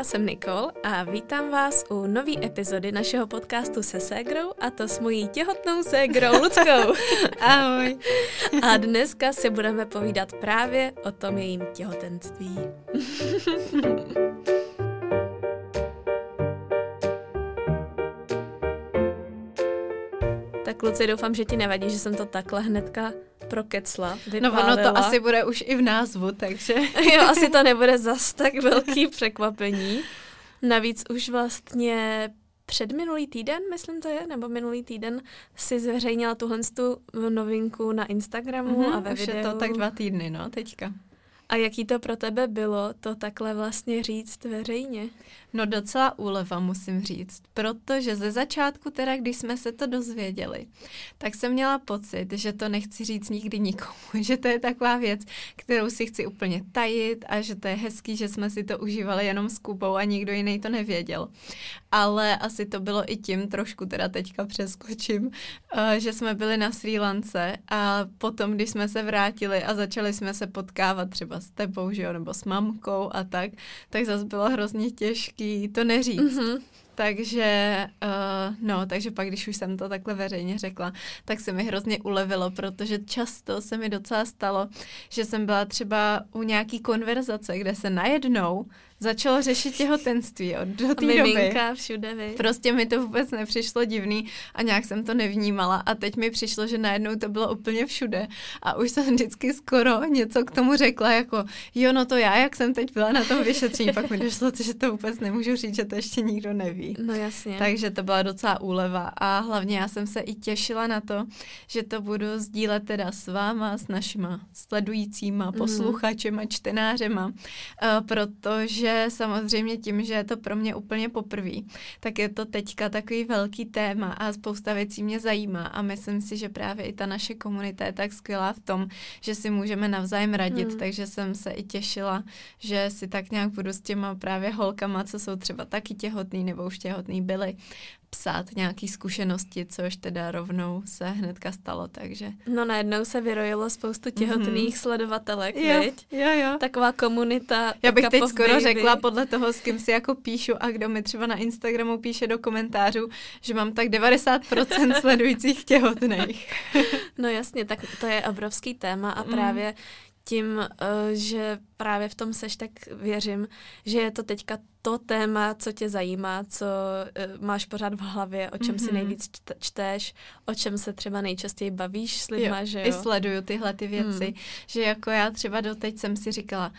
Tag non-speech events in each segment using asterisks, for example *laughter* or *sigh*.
já jsem Nikol a vítám vás u nové epizody našeho podcastu se ségrou a to s mojí těhotnou ségrou Luckou. *laughs* Ahoj. A dneska si budeme povídat právě o tom jejím těhotenství. *laughs* tak kluci, doufám, že ti nevadí, že jsem to takhle hnedka prokecla, vypálila. No ono to asi bude už i v názvu, takže... *laughs* jo, asi to nebude zas tak velký překvapení. Navíc už vlastně před minulý týden, myslím to je, nebo minulý týden si zveřejnila tuhle tu novinku na Instagramu mm-hmm, a ve už videu. je to tak dva týdny, no, teďka. A jaký to pro tebe bylo to takhle vlastně říct veřejně? No docela úleva, musím říct, protože ze začátku teda, když jsme se to dozvěděli, tak jsem měla pocit, že to nechci říct nikdy nikomu, *laughs* že to je taková věc, kterou si chci úplně tajit a že to je hezký, že jsme si to užívali jenom s Kubou a nikdo jiný to nevěděl. Ale asi to bylo i tím, trošku teda teďka přeskočím, eh, že jsme byli na Sri Lance a potom, když jsme se vrátili a začali jsme se potkávat třeba s tebou, že jo, nebo s mamkou a tak, tak zase bylo hrozně těžké těžký to neříct. Mm-hmm. Takže, uh, no, takže pak, když už jsem to takhle veřejně řekla, tak se mi hrozně ulevilo, protože často se mi docela stalo, že jsem byla třeba u nějaký konverzace, kde se najednou začalo řešit těhotenství od do té doby. všude, vy. Prostě mi to vůbec nepřišlo divný a nějak jsem to nevnímala a teď mi přišlo, že najednou to bylo úplně všude a už jsem vždycky skoro něco k tomu řekla, jako jo, no to já, jak jsem teď byla na tom vyšetření, pak mi došlo, že to vůbec nemůžu říct, že to ještě nikdo neví. No jasně. Takže to byla docela úleva a hlavně já jsem se i těšila na to, že to budu sdílet teda s váma, s našima sledujícíma, mhm. posluchačema, čtenářema, eh, protože že samozřejmě tím, že je to pro mě úplně poprvé, tak je to teďka takový velký téma a spousta věcí mě zajímá a myslím si, že právě i ta naše komunita je tak skvělá v tom, že si můžeme navzájem radit, hmm. takže jsem se i těšila, že si tak nějak budu s těma právě holkama, co jsou třeba taky těhotný nebo už těhotný byli, psát nějaký zkušenosti, což teda rovnou se hnedka stalo, takže. No najednou se vyrojilo spoustu těhotných mm-hmm. sledovatelek, jo, viď? Jo, jo. Taková komunita. Já bych teď skoro baby. řekla podle toho, s kým si jako píšu a kdo mi třeba na Instagramu píše do komentářů, že mám tak 90% *laughs* sledujících těhotných. no jasně, tak to je obrovský téma a mm. Tím, eh, že právě v tom seš, tak věřím, že je to teďka to téma, co tě zajímá, co eh, máš pořád v hlavě, o čem mm-hmm. si mhm. nejvíc čteš, o čem se třeba nejčastěji bavíš s lidma, jo, že jo? I sleduju tyhle ty věci, mm. že jako já třeba doteď jsem si říkala,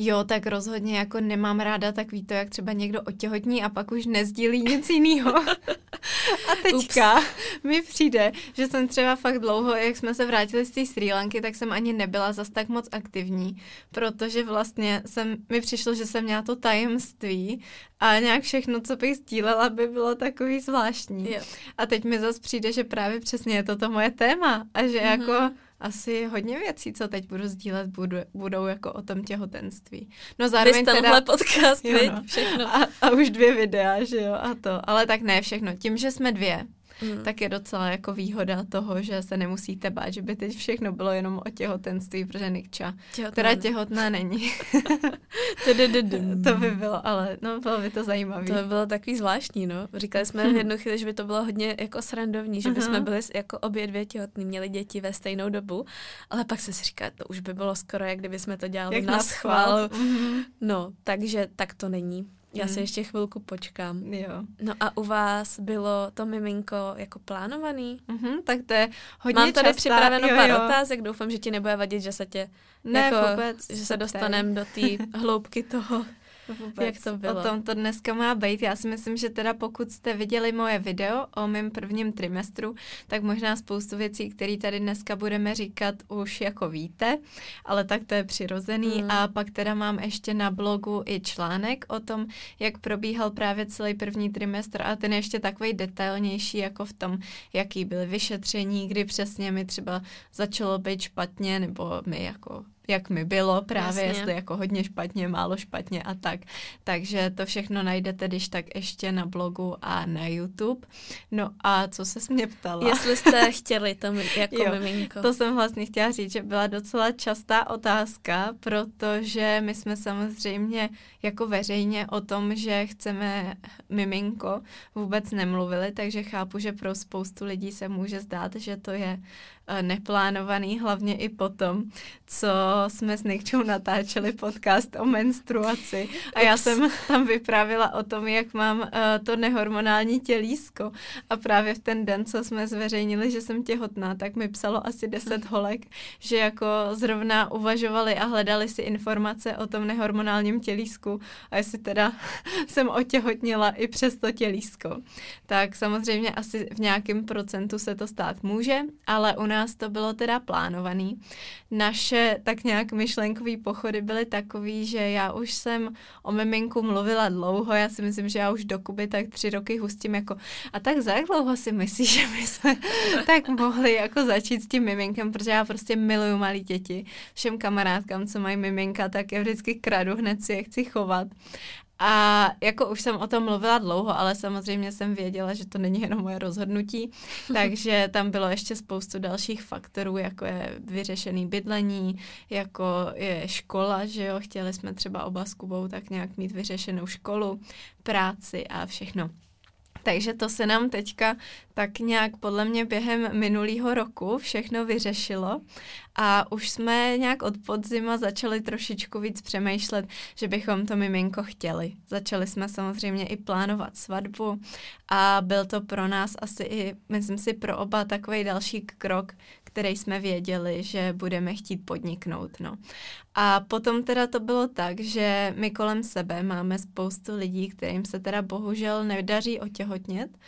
Jo, tak rozhodně jako nemám ráda takový to, jak třeba někdo otěhotní a pak už nezdílí nic jiného. *laughs* a teďka Ups. mi přijde, že jsem třeba fakt dlouho, jak jsme se vrátili z té Sri Lanky, tak jsem ani nebyla zas tak moc aktivní, protože vlastně jsem, mi přišlo, že jsem měla to tajemství a nějak všechno, co bych sdílela, by bylo takový zvláštní. Jo. A teď mi zase přijde, že právě přesně je to to moje téma a že mm-hmm. jako asi hodně věcí, co teď budu sdílet, budu, budou jako o tom těhotenství. No zároveň Vy teda... podcast, jo, no. všechno. A, a už dvě videa, že jo, a to. Ale tak ne všechno. Tím, že jsme dvě, mm. tak je docela jako výhoda toho, že se nemusíte bát, že by teď všechno bylo jenom o těhotenství, protože Nikča těhotná. teda těhotná není. *laughs* to by bylo, ale no bylo by to zajímavé. To by bylo takový zvláštní, no. Říkali jsme *laughs* v jednu chvíli, že by to bylo hodně jako srandovní, že by jsme byli jako obě dvě těhotný, měli děti ve stejnou dobu, ale pak se si říká, to už by bylo skoro, jak kdyby jsme to dělali jak na schvál. Mm-hmm. No, takže tak to není. Já hmm. se ještě chvilku počkám. Jo. No a u vás bylo to miminko jako plánovaný? Mm-hmm, tak to je hodně Mám tady častá, připraveno jo, pár jo. otázek, doufám, že ti nebude vadit, že se tě ne, jako, vůbec, že se dostaneme do té *laughs* hloubky toho. Vůbec. Jak to bylo? O tom to dneska má být. Já si myslím, že teda pokud jste viděli moje video o mém prvním trimestru, tak možná spoustu věcí, které tady dneska budeme říkat, už jako víte, ale tak to je přirozený. Mm. A pak teda mám ještě na blogu i článek o tom, jak probíhal právě celý první trimestr a ten ještě takový detailnější jako v tom, jaký byly vyšetření, kdy přesně mi třeba začalo být špatně, nebo mi jako jak mi bylo právě, Jasně. jestli jako hodně špatně, málo špatně a tak. Takže to všechno najdete, když tak ještě na blogu a na YouTube. No a co se mě ptala? Jestli jste *laughs* chtěli to jako jo, miminko. To jsem vlastně chtěla říct, že byla docela častá otázka, protože my jsme samozřejmě jako veřejně o tom, že chceme miminko, vůbec nemluvili, takže chápu, že pro spoustu lidí se může zdát, že to je neplánovaný, hlavně i potom, co jsme s Nikčou natáčeli podcast o menstruaci. A já jsem tam vyprávila o tom, jak mám uh, to nehormonální tělísko. A právě v ten den, co jsme zveřejnili, že jsem těhotná, tak mi psalo asi deset holek, že jako zrovna uvažovali a hledali si informace o tom nehormonálním tělísku a jestli teda *laughs* jsem otěhotnila i přes to tělísko. Tak samozřejmě asi v nějakém procentu se to stát může, ale u nás nás to bylo teda plánovaný. Naše tak nějak myšlenkové pochody byly takový, že já už jsem o miminku mluvila dlouho, já si myslím, že já už do Kuby tak tři roky hustím jako a tak za jak dlouho si myslíš, *laughs* že my jsme tak mohli jako začít s tím miminkem, protože já prostě miluju malé děti. Všem kamarádkám, co mají miminka, tak je vždycky kradu, hned si je chci chovat. A jako už jsem o tom mluvila dlouho, ale samozřejmě jsem věděla, že to není jenom moje rozhodnutí, *laughs* takže tam bylo ještě spoustu dalších faktorů, jako je vyřešený bydlení, jako je škola, že jo, chtěli jsme třeba oba s Kubou tak nějak mít vyřešenou školu, práci a všechno. Takže to se nám teďka tak nějak podle mě během minulého roku všechno vyřešilo a už jsme nějak od podzima začali trošičku víc přemýšlet, že bychom to miminko chtěli. Začali jsme samozřejmě i plánovat svatbu a byl to pro nás asi i, myslím si, pro oba takový další krok, který jsme věděli, že budeme chtít podniknout. No. A potom teda to bylo tak, že my kolem sebe máme spoustu lidí, kterým se teda bohužel nedaří otěhotnět,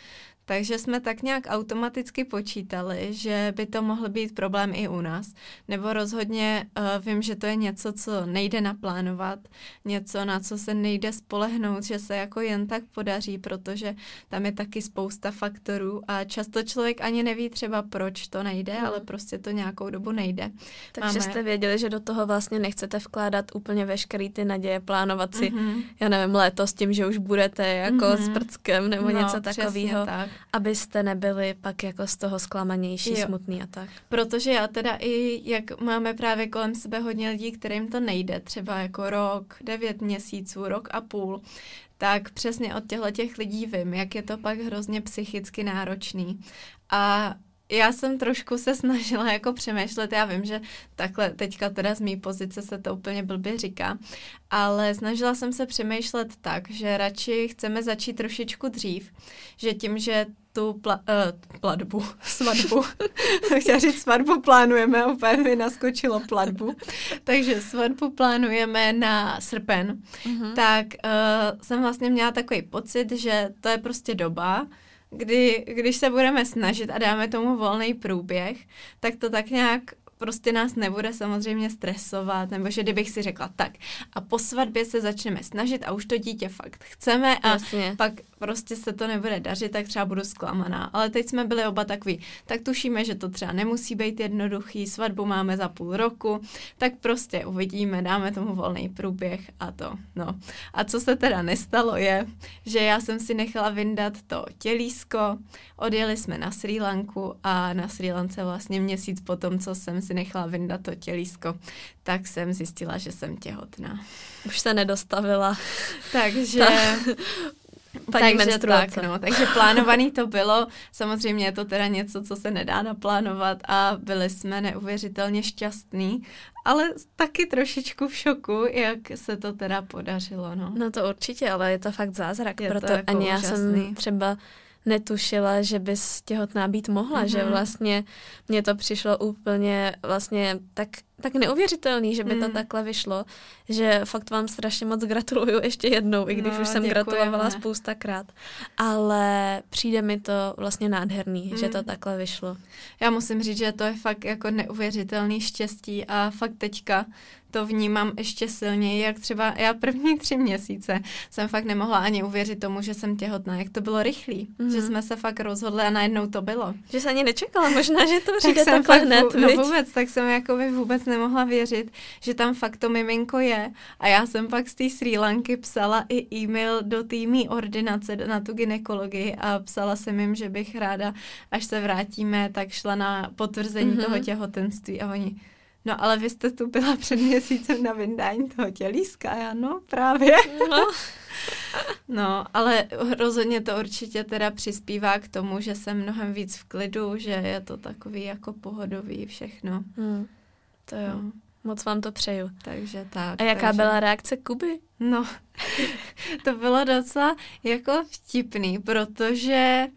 takže jsme tak nějak automaticky počítali, že by to mohl být problém i u nás. Nebo rozhodně uh, vím, že to je něco, co nejde naplánovat, něco, na co se nejde spolehnout, že se jako jen tak podaří, protože tam je taky spousta faktorů a často člověk ani neví třeba, proč to nejde, hmm. ale prostě to nějakou dobu nejde. Takže Máme... jste věděli, že do toho vlastně nechcete vkládat úplně veškerý ty naděje, plánovat si, mm-hmm. já nevím, léto s tím, že už budete jako mm-hmm. s prckem nebo no, něco takového. Tak abyste nebyli pak jako z toho zklamanější, jo. smutný a tak. Protože já teda i, jak máme právě kolem sebe hodně lidí, kterým to nejde, třeba jako rok, devět měsíců, rok a půl, tak přesně od těchto těch lidí vím, jak je to pak hrozně psychicky náročný. A já jsem trošku se snažila jako přemýšlet, já vím, že takhle teďka teda z mý pozice se to úplně blbě říká, ale snažila jsem se přemýšlet tak, že radši chceme začít trošičku dřív, že tím, že tu pla, uh, platbu, *laughs* svatbu, *laughs* chtěla říct svatbu plánujeme, úplně mi naskočilo platbu, *laughs* takže svatbu plánujeme na srpen, uh-huh. tak uh, jsem vlastně měla takový pocit, že to je prostě doba, kdy, když se budeme snažit a dáme tomu volný průběh, tak to tak nějak prostě nás nebude samozřejmě stresovat, nebo že kdybych si řekla tak a po svatbě se začneme snažit a už to dítě fakt chceme a Jasně. pak prostě se to nebude dařit, tak třeba budu zklamaná. Ale teď jsme byli oba takový, tak tušíme, že to třeba nemusí být jednoduchý, svatbu máme za půl roku, tak prostě uvidíme, dáme tomu volný průběh a to. No. A co se teda nestalo je, že já jsem si nechala vyndat to tělísko, odjeli jsme na Sri Lanku a na Sri Lance vlastně měsíc potom, co jsem si nechala vyndat to tělísko, tak jsem zjistila, že jsem těhotná. Už se nedostavila. *laughs* Takže Ta *laughs* Paní takže tak, no, takže plánovaný to bylo. Samozřejmě je to teda něco, co se nedá naplánovat a byli jsme neuvěřitelně šťastní, ale taky trošičku v šoku, jak se to teda podařilo, no. No to určitě, ale je to fakt zázrak, je proto jako ani úžasný. já jsem třeba netušila, že bys těhotná být mohla, mm-hmm. že mhm. vlastně mně to přišlo úplně vlastně tak tak neuvěřitelný, že by to mm. takhle vyšlo, že fakt vám strašně moc gratuluju ještě jednou, i když no, už jsem děkujeme. gratulovala spoustakrát. Ale přijde mi to vlastně nádherný, mm. že to mm. takhle vyšlo. Já musím říct, že to je fakt jako neuvěřitelný štěstí a fakt teďka to vnímám ještě silněji, jak třeba já první tři měsíce jsem fakt nemohla ani uvěřit tomu, že jsem těhotná, jak to bylo rychlý, mm. že jsme se fakt rozhodli a najednou to bylo. Že se ani nečekala, možná, že to *laughs* přijde tak takhle hned, No vůbec, tak jsem jako vůbec nemohla věřit, že tam fakt to miminko je. A já jsem pak z té Sri Lanky psala i e-mail do týmí ordinace na tu ginekologii a psala jsem jim, že bych ráda, až se vrátíme, tak šla na potvrzení mm-hmm. toho těhotenství a oni, No ale vy jste tu byla před měsícem na vyndání toho tělíska, já no právě. No. *laughs* no, ale rozhodně to určitě teda přispívá k tomu, že jsem mnohem víc v klidu, že je to takový jako pohodový všechno. Hmm. To jo. No. Moc vám to přeju. Takže tak. A jaká takže... byla reakce Kuby? No, *laughs* to bylo docela jako vtipný, protože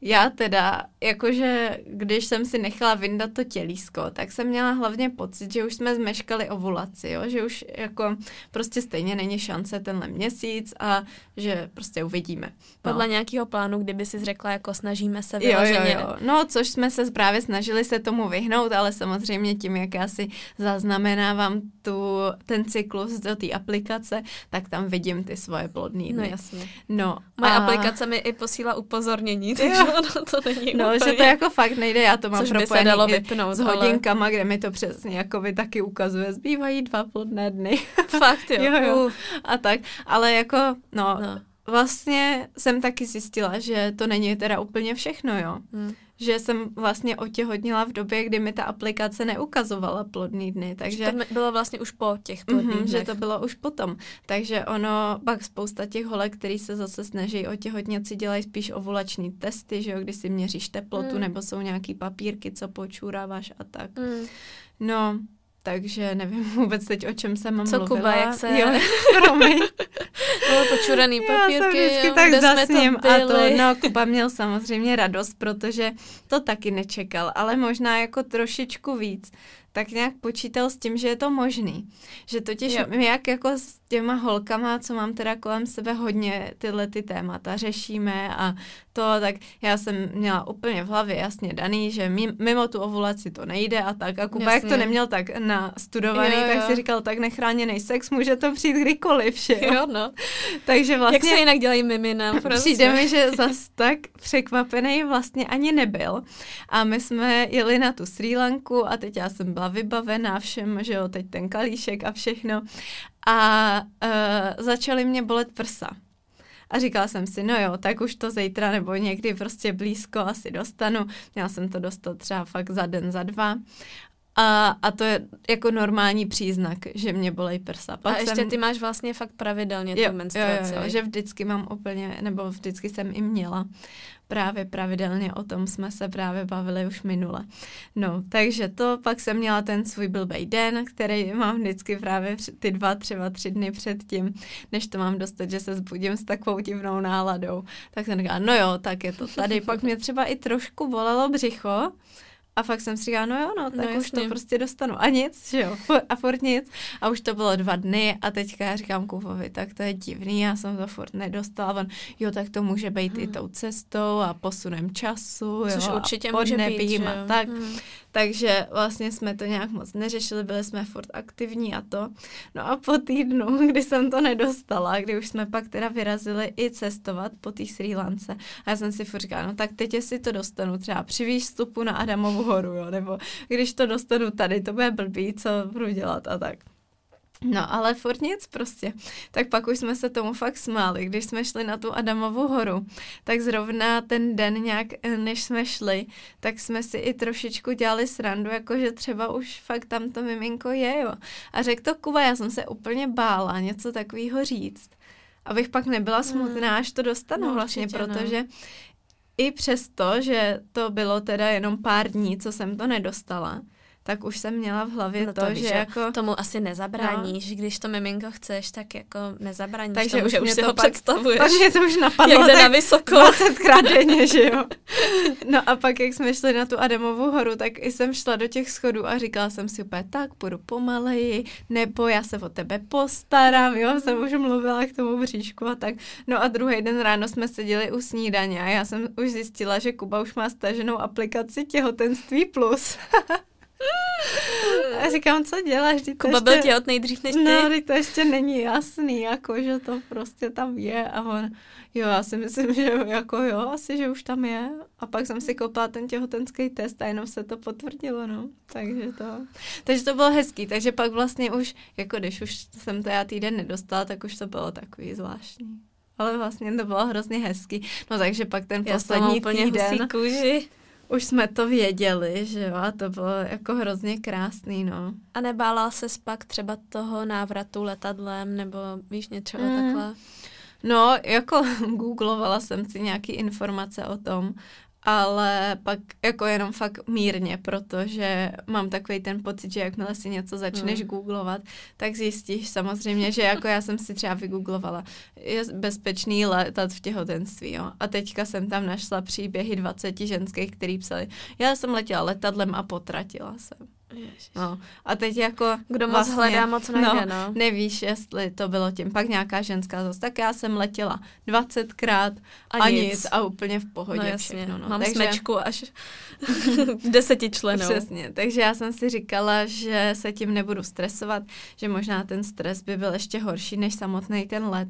já teda, jakože když jsem si nechala vyndat to tělísko, tak jsem měla hlavně pocit, že už jsme zmeškali ovulaci, jo? že už jako prostě stejně není šance tenhle měsíc a že prostě uvidíme. No. Podle nějakého plánu, kdyby si řekla, jako snažíme se vyloženě. Jo, jo, jo. No, což jsme se právě snažili se tomu vyhnout, ale samozřejmě tím, jak já si zaznamenávám tu, ten cyklus do té aplikace, tak tam vidím ty svoje plodný No jasně. No, Moje a... aplikace mi i posílá upozornění, takže ono to není No, úplně... že to jako fakt nejde, já to mám Což by se dalo vypnout, s hodinkama, ale... kde mi to přesně jako by taky ukazuje, zbývají dva plodné dny. *laughs* Fakt jo. *laughs* jo, jo. A tak, ale jako, no, no, vlastně jsem taky zjistila, že to není teda úplně všechno, jo. Hmm že jsem vlastně otěhotnila v době, kdy mi ta aplikace neukazovala plodný dny. Takže to bylo vlastně už po těch plodných mm-hmm, Že to bylo už potom. Takže ono, pak spousta těch holek, který se zase snaží otěhotnět, si dělají spíš ovulační testy, že jo, kdy si měříš teplotu, mm. nebo jsou nějaký papírky, co počůráváš a tak. Mm. No, takže nevím *laughs* vůbec teď, o čem jsem Co mluvila. Kuba, jak se... Jo, *laughs* promiň. Bylo počuraný papírky, Já jsem vždycky jo, tak zasním to a to, no, Kuba měl samozřejmě radost, protože to taky nečekal, ale možná jako trošičku víc tak nějak počítal s tím, že je to možný. Že totiž jo. my jak jako s těma holkama, co mám teda kolem sebe hodně tyhle ty témata řešíme a to, tak já jsem měla úplně v hlavě jasně daný, že mimo tu ovulaci to nejde a tak. A Kuba, jasně. jak to neměl tak na studovaný, jo, jo. tak si říkal, tak nechráněný sex může to přijít kdykoliv, že jo? jo no. *laughs* Takže vlastně... Jak se jinak dělají mimina? *laughs* Prostě. Přijde mi, že zas tak překvapený vlastně ani nebyl. A my jsme jeli na tu Sri Lanku a teď já jsem byla vybavená všem, že jo, teď ten kalíšek a všechno. A uh, začaly mě bolet prsa. A říkala jsem si, no jo, tak už to zítra nebo někdy prostě blízko asi dostanu. Měla jsem to dostat třeba fakt za den, za dva. A, a to je jako normální příznak, že mě bolej prsa. Pak a ještě jsem... ty máš vlastně fakt pravidelně tu menstruaci. Jo, jo, že vždycky mám úplně, nebo vždycky jsem i měla právě pravidelně, o tom jsme se právě bavili už minule. No, takže to, pak jsem měla ten svůj blbej den, který mám vždycky právě ty dva, třeba tři dny před tím, než to mám dostat, že se zbudím s takovou divnou náladou. Tak jsem říkala, no jo, tak je to tady. Pak mě třeba i trošku bolelo břicho, a fakt jsem si říkala, no jo, no, tak no, už to prostě dostanu. A nic, že jo, *laughs* a furt nic. A už to bylo dva dny a teďka já říkám Kufovi, tak to je divný, já jsem to furt nedostala. On, jo, tak to může být hmm. i tou cestou a posunem času, Což jo, určitě může být, a tak. Hmm. Takže vlastně jsme to nějak moc neřešili, byli jsme furt aktivní a to. No a po týdnu, *laughs* kdy jsem to nedostala, kdy už jsme pak teda vyrazili i cestovat po té Sri Lance, a já jsem si furt říkala, no tak teď si to dostanu třeba při výstupu na Adamovu horu, jo, nebo když to dostanu tady, to bude blbý, co budu dělat a tak. No, ale furt nic prostě. Tak pak už jsme se tomu fakt smáli, když jsme šli na tu Adamovu horu. Tak zrovna ten den nějak, než jsme šli, tak jsme si i trošičku dělali srandu, jakože třeba už fakt tam to miminko je, jo. A řekl to Kuba, já jsem se úplně bála něco takového říct. Abych pak nebyla smutná, až to dostanu no, vlastně, určitě, protože no. I přesto, že to bylo teda jenom pár dní, co jsem to nedostala, tak už jsem měla v hlavě no to, to víš, že jako... Tomu asi nezabráníš, no. když to miminko chceš, tak jako nezabráníš Takže tomu, už že už si ho pak, představuješ. Mě to už napadlo jak jde na vysoko. 20krát denně, že jo. *laughs* No a pak, jak jsme šli na tu Adamovu horu, tak i jsem šla do těch schodů a říkala jsem si úplně, tak půjdu pomaleji, nebo já se o tebe postarám, jo, jsem už mluvila k tomu bříšku a tak. No a druhý den ráno jsme seděli u snídaně a já jsem už zjistila, že Kuba už má staženou aplikaci těhotenství plus. *laughs* A říkám, co děláš? Ty Kuba ještě... byl těhotný dřív než ty. No, to ještě není jasný, jako, že to prostě tam je a on, jo, já si myslím, že jako jo, asi, že už tam je. A pak jsem si kopala ten těhotenský test a jenom se to potvrdilo, no. Takže to, takže to bylo hezký, takže pak vlastně už, jako když už jsem to já týden nedostala, tak už to bylo takový zvláštní. Ale vlastně to bylo hrozně hezký. No takže pak ten já poslední týden... kůži už jsme to věděli, že jo, a to bylo jako hrozně krásný, no. A nebála se pak třeba toho návratu letadlem, nebo víš, něčeho mm. takhle? No, jako *laughs* googlovala jsem si nějaké informace o tom ale pak jako jenom fakt mírně, protože mám takový ten pocit, že jakmile si něco začneš hmm. googlovat, tak zjistíš samozřejmě, že jako já jsem si třeba vygooglovala, je bezpečný letat v těhotenství, jo. A teďka jsem tam našla příběhy 20 ženských, který psali, já jsem letěla letadlem a potratila jsem. No. A teď jako... Kdo moc vlastně, hledá, moc najde, no, no. Nevíš, jestli to bylo tím. Pak nějaká ženská zase, tak já jsem letěla 20krát a, a nic. nic. A úplně v pohodě no, jasně. všechno. No. Mám takže... smečku až *laughs* deseti členů. Přesně, takže já jsem si říkala, že se tím nebudu stresovat, že možná ten stres by byl ještě horší než samotný ten let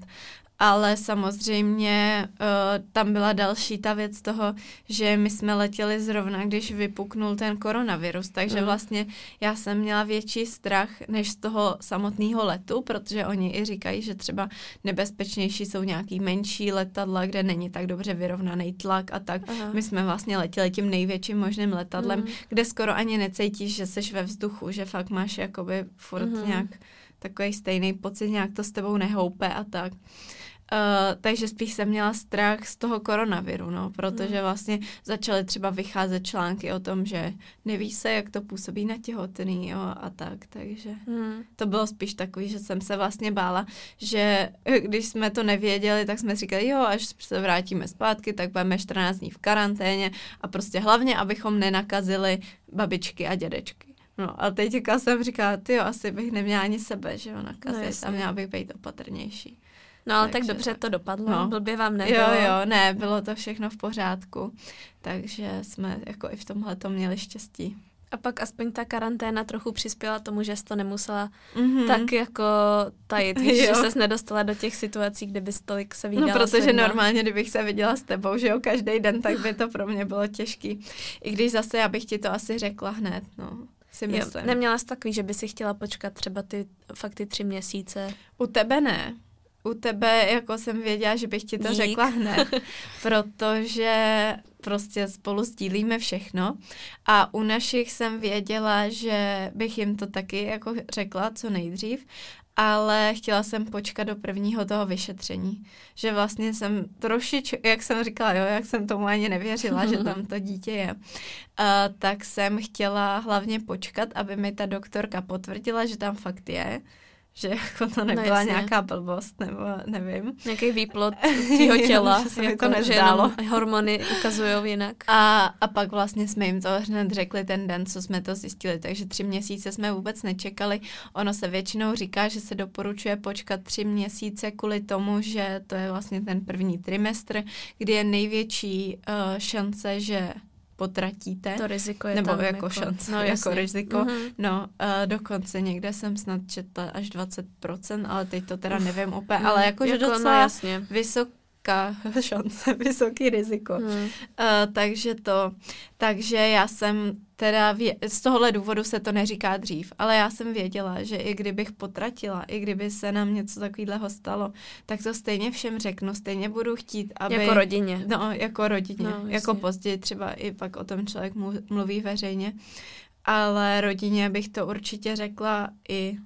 ale samozřejmě uh, tam byla další ta věc toho, že my jsme letěli zrovna, když vypuknul ten koronavirus, takže mm. vlastně já jsem měla větší strach než z toho samotného letu, protože oni i říkají, že třeba nebezpečnější jsou nějaký menší letadla, kde není tak dobře vyrovnaný tlak a tak. Aha. My jsme vlastně letěli tím největším možným letadlem, mm. kde skoro ani necítíš, že jsi ve vzduchu, že fakt máš jakoby furt mm. nějak takový stejný pocit, nějak to s tebou nehoupe a tak. Uh, takže spíš jsem měla strach z toho koronaviru, no, protože hmm. vlastně začaly třeba vycházet články o tom, že neví se, jak to působí na těhotný, jo, a tak, takže mm. to bylo spíš takový, že jsem se vlastně bála, že když jsme to nevěděli, tak jsme říkali, jo, až se vrátíme zpátky, tak budeme 14 dní v karanténě a prostě hlavně, abychom nenakazili babičky a dědečky. No a teďka jsem říkala, ty jo, asi bych neměla ani sebe, že jo, nakazit no, a měla bych být opatrnější. No ale tak dobře tak. to dopadlo, no. blbě vám nebylo. Jo, jo, ne, bylo to všechno v pořádku, takže jsme jako i v tomhle to měli štěstí. A pak aspoň ta karanténa trochu přispěla tomu, že jsi to nemusela mm-hmm. tak jako tajit, *laughs* víš, že ses nedostala do těch situací, kde bys tolik se viděla. No, protože normálně, kdybych se viděla s tebou, že jo, každý den, tak by to pro mě bylo těžký. I když zase já bych ti to asi řekla hned, no. Si myslím. Jo, neměla jsi takový, že by si chtěla počkat třeba ty fakt ty tři měsíce? U tebe ne u tebe jako jsem věděla, že bych ti to Dík. řekla hned, *laughs* protože prostě spolu sdílíme všechno a u našich jsem věděla, že bych jim to taky jako řekla co nejdřív, ale chtěla jsem počkat do prvního toho vyšetření. Že vlastně jsem trošičku, jak jsem říkala, jo, jak jsem tomu ani nevěřila, že tam to dítě je, uh, tak jsem chtěla hlavně počkat, aby mi ta doktorka potvrdila, že tam fakt je že jako to no, nebyla no, nějaká blbost, nebo nevím. Nějaký výplot *laughs* tvýho těla, že jako, to nezdálo. Že hormony ukazují jinak. A, a pak vlastně jsme jim to hned řekli ten den, co jsme to zjistili, takže tři měsíce jsme vůbec nečekali. Ono se většinou říká, že se doporučuje počkat tři měsíce kvůli tomu, že to je vlastně ten první trimestr, kdy je největší uh, šance, že potratíte. To riziko je Nebo tam jako, jako šance, no, *laughs* jako riziko. Mm-hmm. No, uh, dokonce někde jsem snad četla až 20%, ale teď to teda nevím úplně, mm, ale jakože jako, docela no, jasně. vysoká *laughs* šance, vysoký riziko. Mm. Uh, takže to, takže já jsem teda vě- z tohohle důvodu se to neříká dřív, ale já jsem věděla, že i kdybych potratila, i kdyby se nám něco takového stalo, tak to stejně všem řeknu, stejně budu chtít, aby... Jako rodině. No, jako rodině. No, jako později třeba i pak o tom člověk mluví veřejně, ale rodině bych to určitě řekla i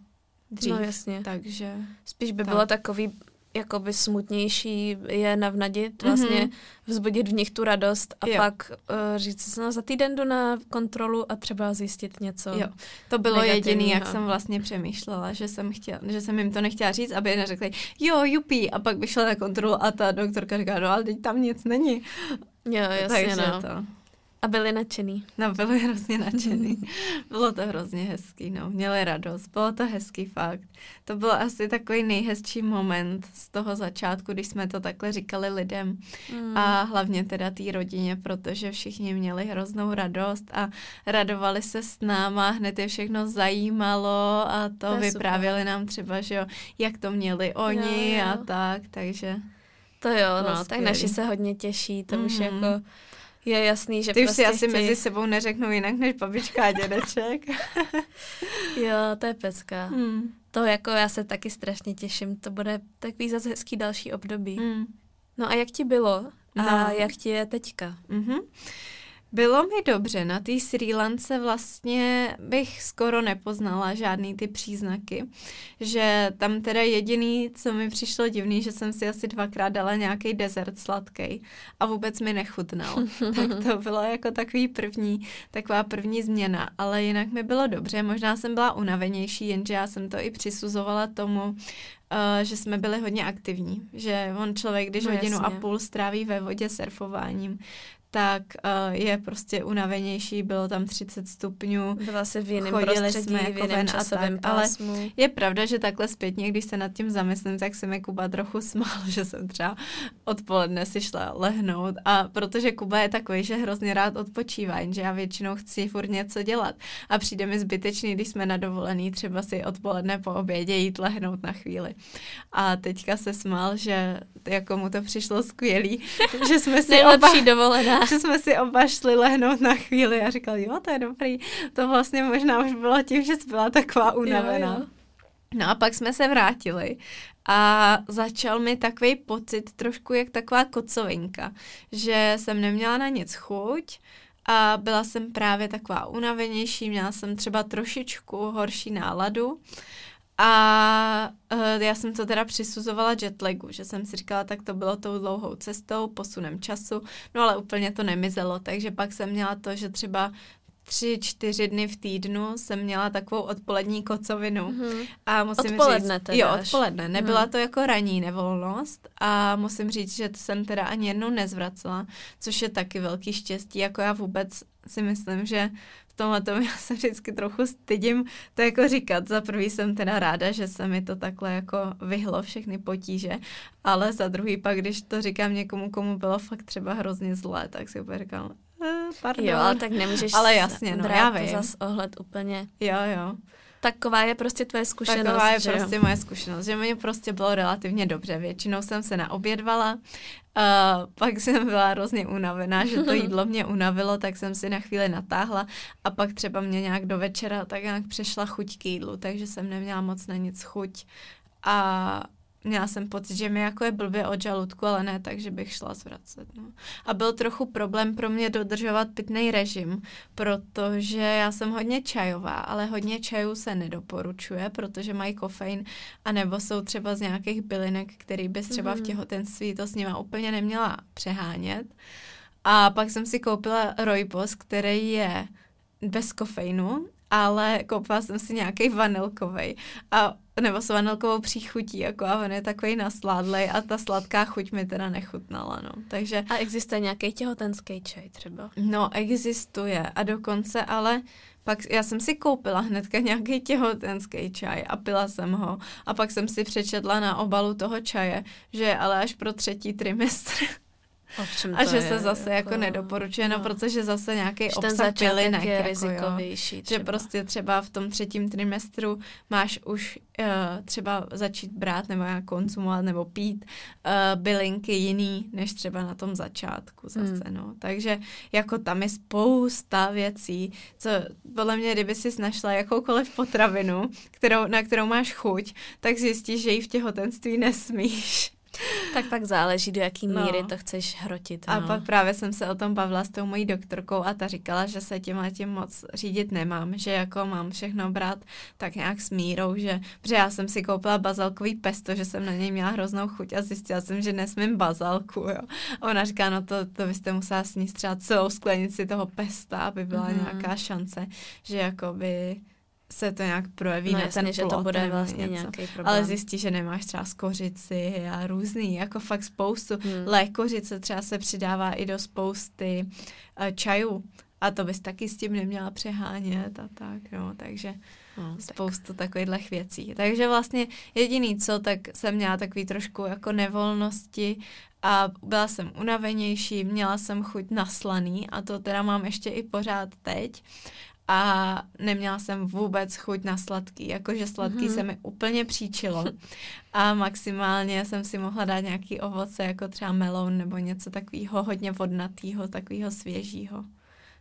dřív. No jasně. Takže... Spíš by tak. bylo takový jakoby smutnější je navnadit, vlastně mm-hmm. vzbudit v nich tu radost a jo. pak uh, říct, no za týden jdu na kontrolu a třeba zjistit něco Jo, to bylo jediné, jak jsem vlastně přemýšlela, že jsem, chtěla, že jsem jim to nechtěla říct, aby neřekli, jo, jupí, a pak by šla na kontrolu a ta doktorka říká, no ale teď tam nic není. Jo, *laughs* jasně, Takže no. to. A byli nadšený. No, byli hrozně nadšený. *laughs* bylo to hrozně hezký, no. Měli radost. Bylo to hezký fakt. To byl asi takový nejhezčí moment z toho začátku, když jsme to takhle říkali lidem. Mm. A hlavně teda té rodině, protože všichni měli hroznou radost a radovali se s náma, hned je všechno zajímalo a to, to vyprávěli super. nám třeba, že jo, jak to měli oni jo, jo. a tak, takže... To jo, no, tak naši se hodně těší, to mm-hmm. už mhm. jako je jasný, že Ty prostě už si asi chtějí... mezi sebou neřeknou jinak než babička a dědeček. *laughs* jo, to je pecka. Hmm. To jako já se taky strašně těším, to bude takový zase hezký další období. Hmm. No a jak ti bylo? A no. jak ti je teďka? Mm-hmm. Bylo mi dobře, na té Sri Lance vlastně bych skoro nepoznala žádný ty příznaky, že tam teda jediný, co mi přišlo divný, že jsem si asi dvakrát dala nějaký dezert sladký a vůbec mi nechutnal. *laughs* tak to bylo jako takový první, taková první změna, ale jinak mi bylo dobře, možná jsem byla unavenější, jenže já jsem to i přisuzovala tomu, Uh, že jsme byli hodně aktivní, že on člověk, když no, hodinu jasně. a půl stráví ve vodě surfováním, tak uh, je prostě unavenější, bylo tam 30 stupňů. Byla se v jiném prostředí, jsme jako v jiném časovém tak, pásmu. Ale je pravda, že takhle zpětně, když se nad tím zamyslím, tak se mi Kuba trochu smál, *laughs* že jsem třeba odpoledne si šla lehnout a protože Kuba je takový, že hrozně rád odpočívá, jenže já většinou chci furt něco dělat a přijde mi zbytečný, když jsme na dovolený třeba si odpoledne po obědě jít lehnout na chvíli. A teďka se smál, že jako mu to přišlo skvělý, *laughs* že jsme si Nejlepší oba, dovolená. *laughs* že jsme si oba šli lehnout na chvíli a říkal, jo, to je dobrý. To vlastně možná už bylo tím, že jsi byla taková unavená. Jo, jo. No a pak jsme se vrátili a začal mi takový pocit trošku jak taková kocovinka, že jsem neměla na nic chuť, a byla jsem právě taková unavenější, měla jsem třeba trošičku horší náladu a uh, já jsem to teda přisuzovala jetlagu, že jsem si říkala, tak to bylo tou dlouhou cestou, posunem času, no ale úplně to nemizelo, takže pak jsem měla to, že třeba tři, čtyři dny v týdnu jsem měla takovou odpolední kocovinu. Mm-hmm. A musím odpoledne říct, teda Jo, odpoledne. Nebyla mm. to jako ranní nevolnost a musím říct, že jsem teda ani jednou nezvracela, což je taky velký štěstí. Jako já vůbec si myslím, že tomhle tom já se vždycky trochu stydím to jako říkat. Za prvý jsem teda ráda, že se mi to takhle jako vyhlo všechny potíže, ale za druhý pak, když to říkám někomu, komu bylo fakt třeba hrozně zlé, tak si úplně říkám, eh, pardon. Jo, ale tak nemůžeš ale jasně, no, já vím. zas ohled úplně. Jo, jo. Taková je prostě tvoje zkušenost. Taková je prostě jo? moje zkušenost, že mi prostě bylo relativně dobře. Většinou jsem se naobědvala, Uh, pak jsem byla hrozně unavená, že to *laughs* jídlo mě unavilo, tak jsem si na chvíli natáhla a pak třeba mě nějak do večera tak nějak přešla chuť k jídlu, takže jsem neměla moc na nic chuť. A měla jsem pocit, že mi jako je blbě od žaludku, ale ne tak, že bych šla zvracet. No. A byl trochu problém pro mě dodržovat pitný režim, protože já jsem hodně čajová, ale hodně čajů se nedoporučuje, protože mají kofein, anebo jsou třeba z nějakých bylinek, který bys třeba v mhm. těhotenství to s nima úplně neměla přehánět. A pak jsem si koupila Roybos, který je bez kofeinu ale koupila jsem si nějaký vanilkový a nebo s vanilkovou příchutí, jako a on je takový nasládlej a ta sladká chuť mi teda nechutnala, no. Takže... A existuje nějaký těhotenský čaj třeba? No, existuje a dokonce ale pak já jsem si koupila hnedka nějaký těhotenský čaj a pila jsem ho. A pak jsem si přečetla na obalu toho čaje, že je ale až pro třetí trimestr. A že je, se zase jako, jako nedoporučuje, no, no protože zase nějaký obsah bylinek. je jako, rizikovější. Třeba. Že prostě třeba v tom třetím trimestru máš už uh, třeba začít brát nebo nějak konzumovat nebo pít uh, bylinky jiný, než třeba na tom začátku zase, hmm. no. Takže jako tam je spousta věcí, co podle mě, kdyby si našla jakoukoliv potravinu, kterou, na kterou máš chuť, tak zjistíš, že ji v těhotenství nesmíš. Tak pak záleží, do jaký no. míry no. to chceš hrotit. No. A pak právě jsem se o tom bavila s tou mojí doktorkou a ta říkala, že se tím tím moc řídit nemám, že jako mám všechno brát tak nějak s mírou, že, protože já jsem si koupila bazalkový pesto, že jsem na něj měla hroznou chuť a zjistila jsem, že nesmím bazalku, jo. A ona říká, no to, to byste musela sníst třeba celou sklenici toho pesta, aby byla mm. nějaká šance, že jako by se to nějak projeví no, na jasně, ten že to bude vlastně něco. nějaký problém. Ale zjistí, že nemáš třeba skořici a různý, jako fakt spoustu. Hmm. Lékořice třeba se přidává i do spousty uh, čajů. A to bys taky s tím neměla přehánět a tak, no, takže no, spoustu tak. takových věcí. Takže vlastně jediný co, tak jsem měla takový trošku jako nevolnosti a byla jsem unavenější, měla jsem chuť na slaný a to teda mám ještě i pořád teď a neměla jsem vůbec chuť na sladký, jakože sladký mm-hmm. se mi úplně příčilo a maximálně jsem si mohla dát nějaký ovoce, jako třeba melon nebo něco takového hodně vodnatého, takového svěžího.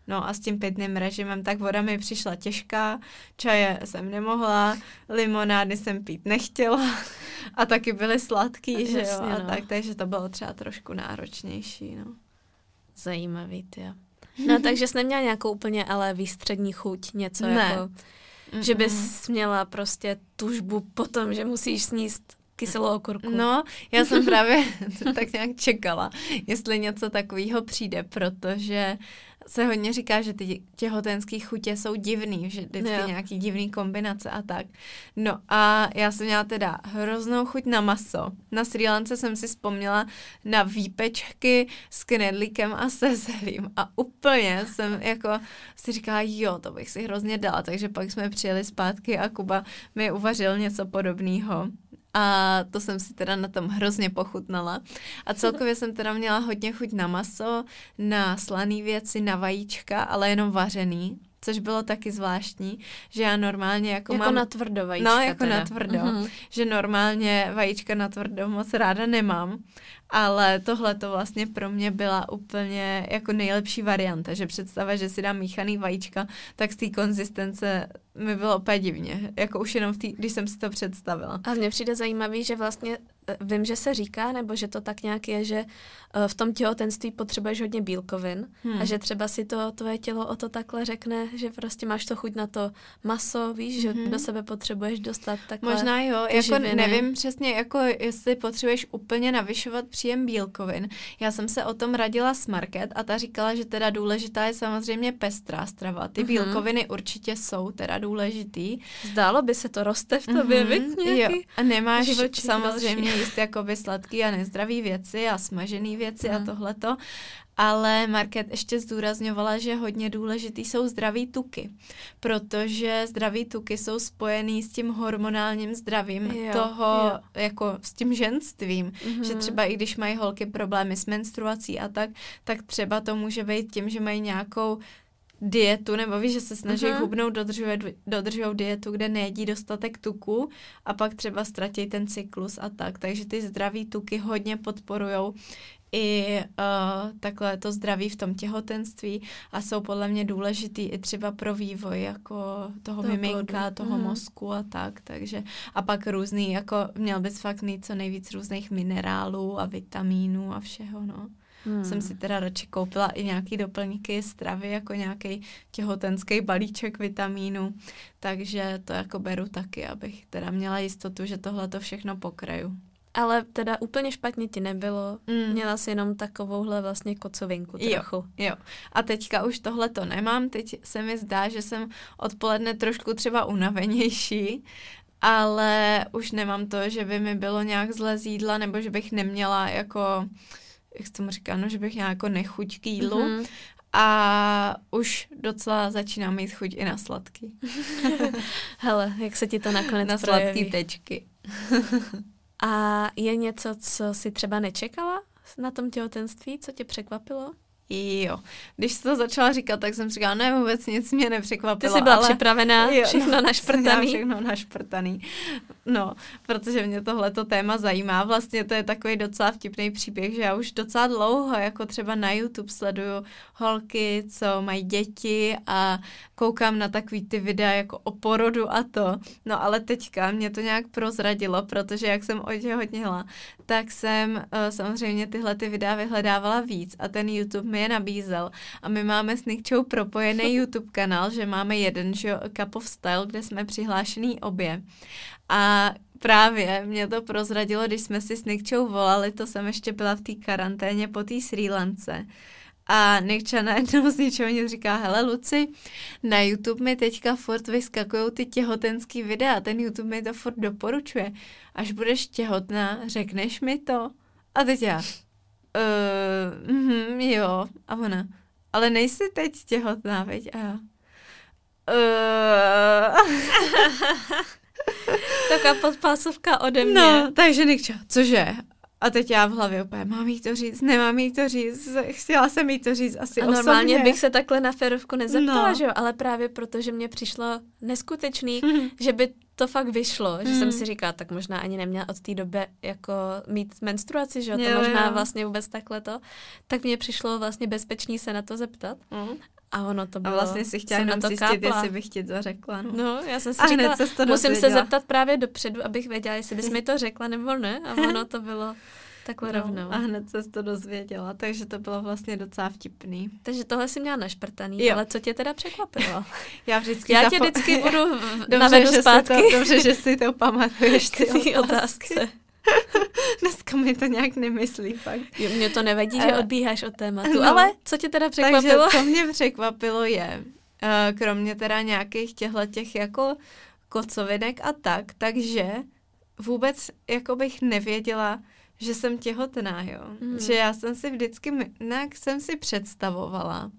No a s tím pitným režimem, tak voda mi přišla těžká, čaje jsem nemohla, limonády jsem pít nechtěla a taky byly sladký, a že jasně, jo, a no. tak, takže to bylo třeba trošku náročnější, no. Zajímavý, ty. *laughs* No, takže jsi neměla nějakou úplně ale výstřední chuť, něco ne. jako, že bys měla prostě tužbu po tom, že musíš sníst kyselou okurku. No, já jsem právě *laughs* tak nějak čekala, jestli něco takového přijde, protože se hodně říká, že ty těhotenské chutě jsou divný, že vždycky jo. nějaký divný kombinace a tak. No a já jsem měla teda hroznou chuť na maso. Na Sri Lance jsem si vzpomněla na výpečky s knedlíkem a se zelím a úplně jsem jako si říkala, jo, to bych si hrozně dala, takže pak jsme přijeli zpátky a Kuba mi uvařil něco podobného a to jsem si teda na tom hrozně pochutnala. A celkově jsem teda měla hodně chuť na maso, na slaný věci, na vajíčka, ale jenom vařený, což bylo taky zvláštní, že já normálně jako, jako mám... na tvrdo vajíčka No, jako teda. na tvrdo. Uh-huh. Že normálně vajíčka na tvrdo moc ráda nemám, ale tohle to vlastně pro mě byla úplně jako nejlepší varianta, že představa, že si dám míchaný vajíčka, tak z té konzistence mi bylo úplně divně, jako už jenom v tý, když jsem si to představila. A mně přijde zajímavý, že vlastně vím, že se říká, nebo že to tak nějak je, že eh, v tom těhotenství potřebuješ hodně bílkovin hmm. a že třeba si to tvoje tělo o to takhle řekne, že prostě máš to chuť na to maso, víš, že hmm. do sebe potřebuješ dostat takhle Možná jo, jako živiny. nevím přesně, jako jestli potřebuješ úplně navyšovat příjem bílkovin. Já jsem se o tom radila s Market a ta říkala, že teda důležitá je samozřejmě pestrá strava. Ty uh-huh. bílkoviny určitě jsou teda důležitý. Zdálo by se to, roste v tobě, mm-hmm, jo. A nemáš samozřejmě další. Jíst jakoby sladký a nezdravý věci a smažený věci mm. a tohleto. Ale Market ještě zdůrazňovala, že hodně důležitý jsou zdraví tuky, protože zdraví tuky jsou spojený s tím hormonálním zdravím jo, toho, jo. jako s tím ženstvím, mm-hmm. že třeba i když mají holky problémy s menstruací a tak, tak třeba to může být tím, že mají nějakou dietu, nebo víš, že se snaží uh-huh. hubnout, dodržují dietu, kde nejedí dostatek tuku a pak třeba ztratí ten cyklus a tak. Takže ty zdraví tuky hodně podporují i uh, takhle to zdraví v tom těhotenství a jsou podle mě důležitý i třeba pro vývoj jako toho to miminka, plodu. toho mm. mozku a tak, takže a pak různý, jako měl bys fakt mít co nejvíc různých minerálů a vitamínů a všeho, no. Hmm. Jsem si teda radši koupila i nějaký doplňky stravy, jako nějaký těhotenský balíček vitamínu, takže to jako beru taky, abych teda měla jistotu, že tohle to všechno pokraju. Ale teda úplně špatně ti nebylo, mm. měla jsi jenom takovouhle vlastně kocovinku trochu. Jo, jo. A teďka už tohle to nemám, teď se mi zdá, že jsem odpoledne trošku třeba unavenější, ale už nemám to, že by mi bylo nějak zle z jídla, nebo že bych neměla jako jak se tomu říká, no, že bych měla jako nechuť k jídlu. Mm-hmm. A už docela začínám mít chuť i na sladký. *laughs* Hele, jak se ti to nakonec Na projeví? sladký tečky. *laughs* A je něco, co si třeba nečekala na tom těhotenství, co tě překvapilo? Jo. Když jsi to začala říkat, tak jsem říkala, ne, vůbec nic mě nepřekvapilo. Ty jsi byla ale... připravená, jo, všechno *laughs* no, našprtaný. Všechno našprtaný. No, protože mě tohleto téma zajímá. Vlastně to je takový docela vtipný příběh, že já už docela dlouho, jako třeba na YouTube sleduju holky, co mají děti a koukám na takový ty videa jako o porodu a to. No ale teďka mě to nějak prozradilo, protože jak jsem otěhotněla, tak jsem uh, samozřejmě tyhle ty videa vyhledávala víc a ten YouTube mi je nabízel. A my máme s Nikčou propojený *laughs* YouTube kanál, že máme jeden, že Cup of Style, kde jsme přihlášený obě. A právě mě to prozradilo, když jsme si s Nikčou volali, to jsem ještě byla v té karanténě po té Sri Lance. A Nikča najednou z ničeho nic říká, hele Luci, na YouTube mi teďka furt vyskakují ty těhotenský videa, ten YouTube mi to furt doporučuje. Až budeš těhotná, řekneš mi to? A teď já, uh, mm, jo. A ona, ale nejsi teď těhotná, veď? A já, uh. *laughs* Taková podpásovka ode mě. No, takže Nikča, cože? A teď já v hlavě úplně, mám jí to říct, nemám jí to říct, chtěla jsem jí to říct asi A normálně osobně. bych se takhle na ferovku nezeptala, No. že jo, ale právě protože mě přišlo neskutečný, *laughs* že by to fakt vyšlo, že jsem Mhm. si říkala, tak možná ani neměla od té doby jako mít menstruaci, že jo, to Jo, možná jo. vlastně vůbec takhle to, tak mně přišlo vlastně bezpečný se na to zeptat Mm. A ono to A bylo, vlastně si chtěla jenom to zjistit, kápla. jestli bych ti to řekla. No. No, já jsem si A říkala, ses to musím se zeptat právě dopředu, abych věděla, jestli bys mi to řekla nebo ne a *laughs* ono to bylo takhle No, rovnou. a hned se to dozvěděla, takže to bylo vlastně docela vtipný. Takže tohle si měla našprtaný, Jo. ale co tě teda překvapilo? *laughs* Já vždycky Já tě zapo- vždycky budu *laughs* dobře, navedu že zpátky. To, dobře, že si to pamatuješ, ty k té otázky. *laughs* Dneska mi to nějak nemyslí fakt. Jo, Mně to nevadí, že Eh, odbíháš od tématu, no. ale co tě teda překvapilo? Takže co mě překvapilo je, eh, kromě teda nějakých těchto těch jako kocovinek a tak, takže vůbec jako bych nevěděla, že jsem těhotná, jo. Hmm. Že já jsem si vždycky, nějak jsem si představovala,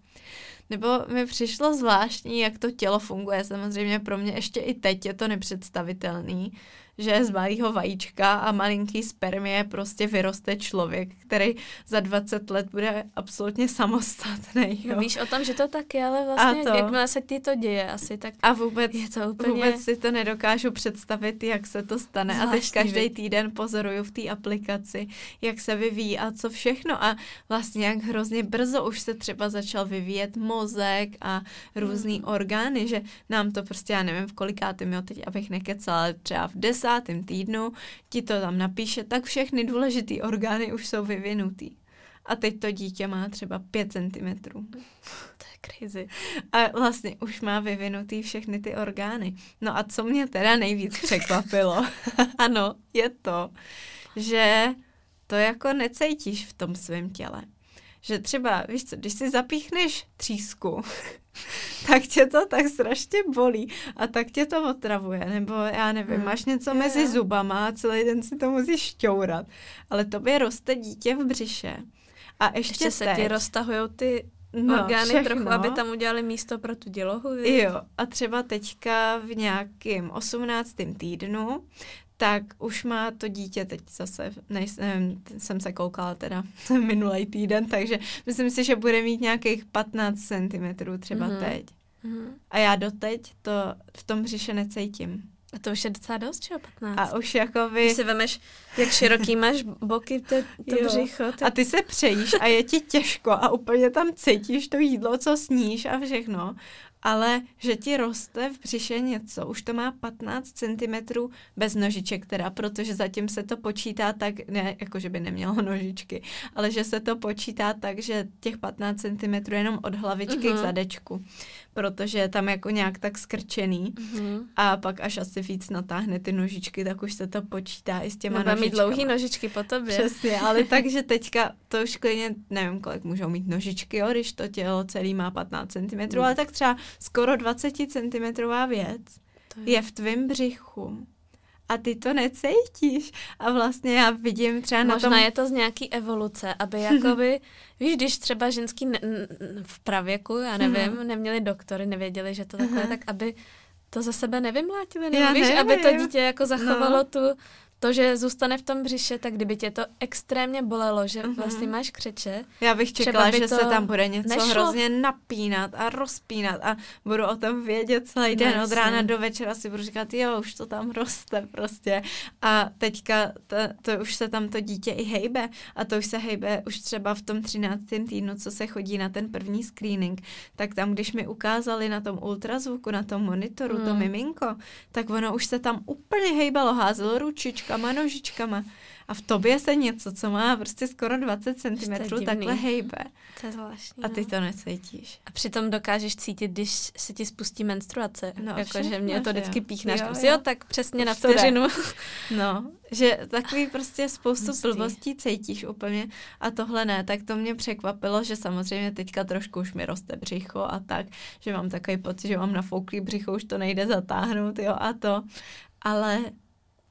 nebo mi přišlo zvláštní, jak to tělo funguje. Samozřejmě pro mě ještě i teď je to nepředstavitelný, že z malého vajíčka a malinký spermie prostě vyroste člověk, který za 20 let bude absolutně samostatný. Jo. No, víš o tom, že to tak je, ale vlastně, A to. jakmile se ti to děje asi, tak a vůbec, je to úplně... vůbec si to nedokážu představit, jak se to stane. A teď Zvláštní, každý týden pozoruju v té aplikaci, jak se vyvíjí a co všechno. A vlastně jak hrozně brzo už se třeba začal vyvíjet mozek a různý Mhm. orgány, že nám to prostě, já nevím v kolikátém, jo, teď abych nekecala, ale třeba v desátém týdnu ti to tam napíše, tak všechny důležité orgány už jsou vyvinutý. A teď to dítě má třeba 5 centimetrů. *laughs* To je crazy. A vlastně už má vyvinutý všechny ty orgány. No a co mě teda nejvíc překvapilo, *laughs* ano, je to, že to jako necítíš v tom svém těle. Že třeba, víš co, když si zapíchneš třísku, *laughs* tak tě to tak strašně bolí a tak tě to otravuje, nebo já nevím, Hmm. máš něco Jo, mezi zubama a celý den si to musíš šťourat. Ale tobě roste dítě v břiše. A ještě, Ještě se teď, ti roztahují ty no, orgány všechno. trochu, aby tam udělali místo pro tu dělohu, viď? Jo, a třeba teďka v nějakém 18. týdnu, tak už má to dítě teď zase, nejsem, jsem se koukala teda *laughs* minulý týden, takže myslím si, že bude mít nějakých 15 cm třeba Mhm. teď. Mhm. A já doteď to v tom břiše necítím. A to už je docela dost, že jo, 15. A už jakoby... Když si vemeš, jak široký *laughs* máš boky, to, to Jo. břicho. To... A ty se přejíš a je ti těžko a úplně tam cítíš to jídlo, co sníš a všechno. Ale že ti roste v břiše něco, už to má 15 cm bez nožiček teda, protože zatím se to počítá tak, ne, jako že by nemělo *laughs* nožičky, ale že se to počítá tak, že těch 15 cm je jenom od hlavičky Mhm. k zadečku, protože je tam jako nějak tak skrčený Mhm. a pak až asi víc natáhne ty nožičky, tak už se to počítá i s těma Nebo mít nožičkama. dlouhý nožičky po tobě. Přesně, ale *laughs* takže teďka to už klidně, nevím, kolik můžou mít nožičky, jo, když to tělo celý má 15 cm, Mm. ale tak třeba skoro 20 cm věc To je v tvém břichu. A ty to necítíš. A vlastně já vidím třeba na Možná tom... je to z nějaký evoluce, aby *laughs* jakoby, víš, když třeba ženský ne, v pravěku, já nevím, Mhm. neměli doktory, nevěděli, že to takhle je, Aha. tak aby to za sebe nevymlátili, Já nebo víš, aby to nevím. dítě jako zachovalo No. tu, to, že zůstane v tom břiše, tak kdyby tě to extrémně bolelo, že Mhm. vlastně máš křeče, Já bych čekala, že to se tam bude něco nešlo. hrozně napínat a rozpínat a budu o tom vědět celý No, den. Od jasně. rána do večera si budu říkat, jo, už to tam roste prostě. A teďka to, to už se tam to dítě i hejbe a to už se hejbe už třeba v tom 13. týdnu, co se chodí na ten první screening, tak tam, když mi ukázali na tom ultrazvuku, na tom monitoru to Hmm. miminko, tak ono už se tam úplně hejbalo, házelo ručičkama, nožičkama. A v tobě se něco, co má prostě skoro 20 cm, takhle hejbe. To je zvláštní. A ty no. to necítíš. A přitom dokážeš cítit, když se ti spustí menstruace. No, jako, že mě to vždycky jo. píchne. Jo, Jo, jo. tak přesně na vteřinu. *laughs* No, že takový prostě spoustu Hustý. blbostí cítíš úplně a tohle ne, tak to mě překvapilo, že samozřejmě teďka trošku už mi roste břicho a tak, že mám takový pocit, že mám nafouklý břicho, už to nejde zatáhnout, jo, a to, ale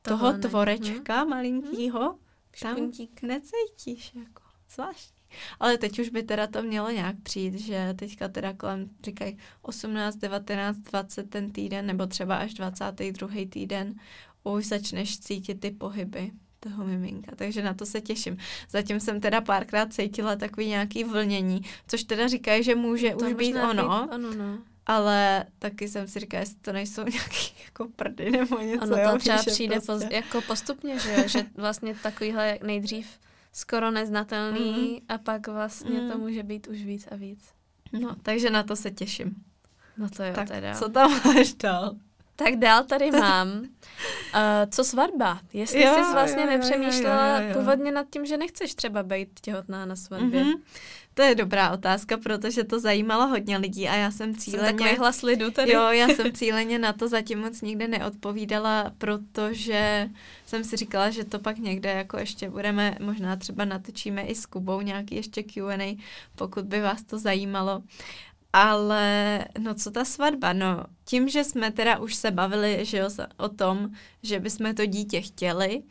toho ne. tvorečka malinkýho tam Špuntík. necítíš, jako zvláštní. Ale teď už by teda to mělo nějak přijít, že teďka teda kolem, říkají 18, 19, 20 ten týden, nebo třeba až 22. týden, už začneš cítit ty pohyby toho miminka, takže na to se těším. Zatím jsem teda párkrát cítila takový nějaký vlnění, což teda říkají, že může To už být ono, ono, no. Ale taky jsem si říkala, jestli to nejsou *laughs* nějaký jako prdy nebo něco. Ono jo, to třeba víš, že přijde prostě... poz, jako postupně, že jo? že vlastně takovýhle nejdřív skoro neznatelný a pak vlastně Mm. to může být už víc a víc. No, takže na to se těším. No to jo, tak teda. co tam máš dál? Tak dál tady mám. Uh, *laughs* co svatba? Jestli Jo, jsi vlastně jo, nepřemýšlela jo, jo, jo. původně nad tím, že nechceš třeba být těhotná na svatbě. Mm-hmm. To je dobrá otázka, protože to zajímalo hodně lidí a já jsem Jsem cíleně... takový hlas lidu tady. Jo, já *laughs* jsem cíleně na to zatím moc nikde neodpovídala, protože jsem si říkala, že to pak někde jako ještě budeme, možná třeba natočíme i s Kubou nějaký ještě Q&A, pokud by vás to zajímalo. Ale no co ta svatba, no tím, že jsme teda už se bavili že jo, o tom, že bychom to dítě chtěli,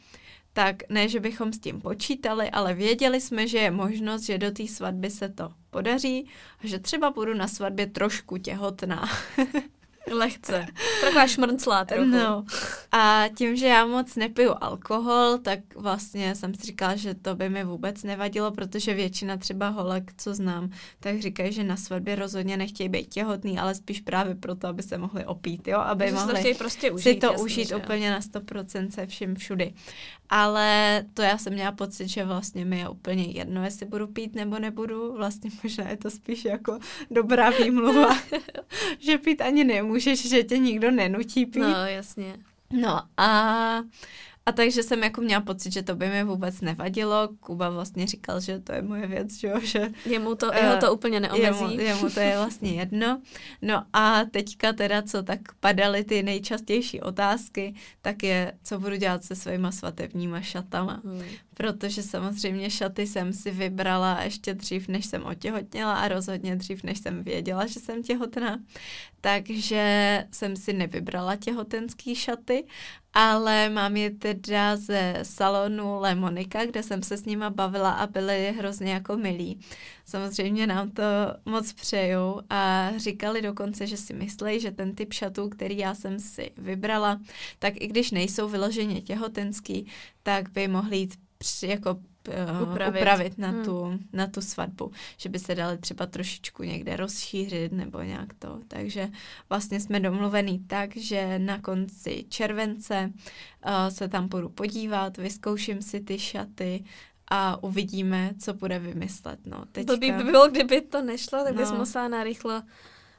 tak ne, že bychom s tím počítali, ale věděli jsme, že je možnost, že do té svatby se to podaří a že třeba budu na svatbě trošku těhotná. *laughs* Lehce. Taková šmrnclá trochu. No. A tím, že já moc nepiju alkohol, tak vlastně jsem si říkala, že to by mi vůbec nevadilo, protože většina třeba holek, co znám, tak říkají, že na svatbě rozhodně nechtějí být těhotný, ale spíš právě proto, aby se mohli opít, jo, aby Že si to mohli chtějí prostě užít. si to jasně, užít že úplně na 100% se vším všudy. Ale to já jsem měla pocit, že vlastně mi je úplně jedno, jestli budu pít nebo nebudu. Vlastně *laughs* možná je to spíš jako dobrá výmluva, *laughs* že pít ani nemůžeš, že tě nikdo nenutí pít. No, jasně. No a, a takže jsem jako měla pocit, že to by mi vůbec nevadilo. Kuba vlastně říkal, že to je moje věc, že, jo, že Jemu to, Eh, jeho to úplně neomezí. Jemu, jemu to je vlastně jedno. No a teďka teda, co tak padaly ty nejčastější otázky, tak je, co budu dělat se svýma svatebníma šatama. Hmm. Protože samozřejmě šaty jsem si vybrala ještě dřív, než jsem otěhotněla a rozhodně dřív, než jsem věděla, že jsem těhotná. Takže jsem si nevybrala těhotenský šaty, ale mám je teda ze salonu Lemonika, kde jsem se s nima bavila a byli hrozně jako milí. Samozřejmě nám to moc přejou a říkali dokonce, že si myslí, že ten typ šatů, který já jsem si vybrala, tak i když nejsou vyloženě těhotenský, tak by mohli jít při, jako uh, Upravit. upravit na, Hmm. tu, na tu svatbu, že by se dali třeba trošičku někde rozšířit nebo nějak to. Takže vlastně jsme domluvený tak, že na konci července uh, se tam půjdu podívat, vyzkouším si ty šaty a uvidíme, co bude vymyslet. No, teďka... Blbý by bylo, kdyby to nešlo, tak bys No. musela narychlo.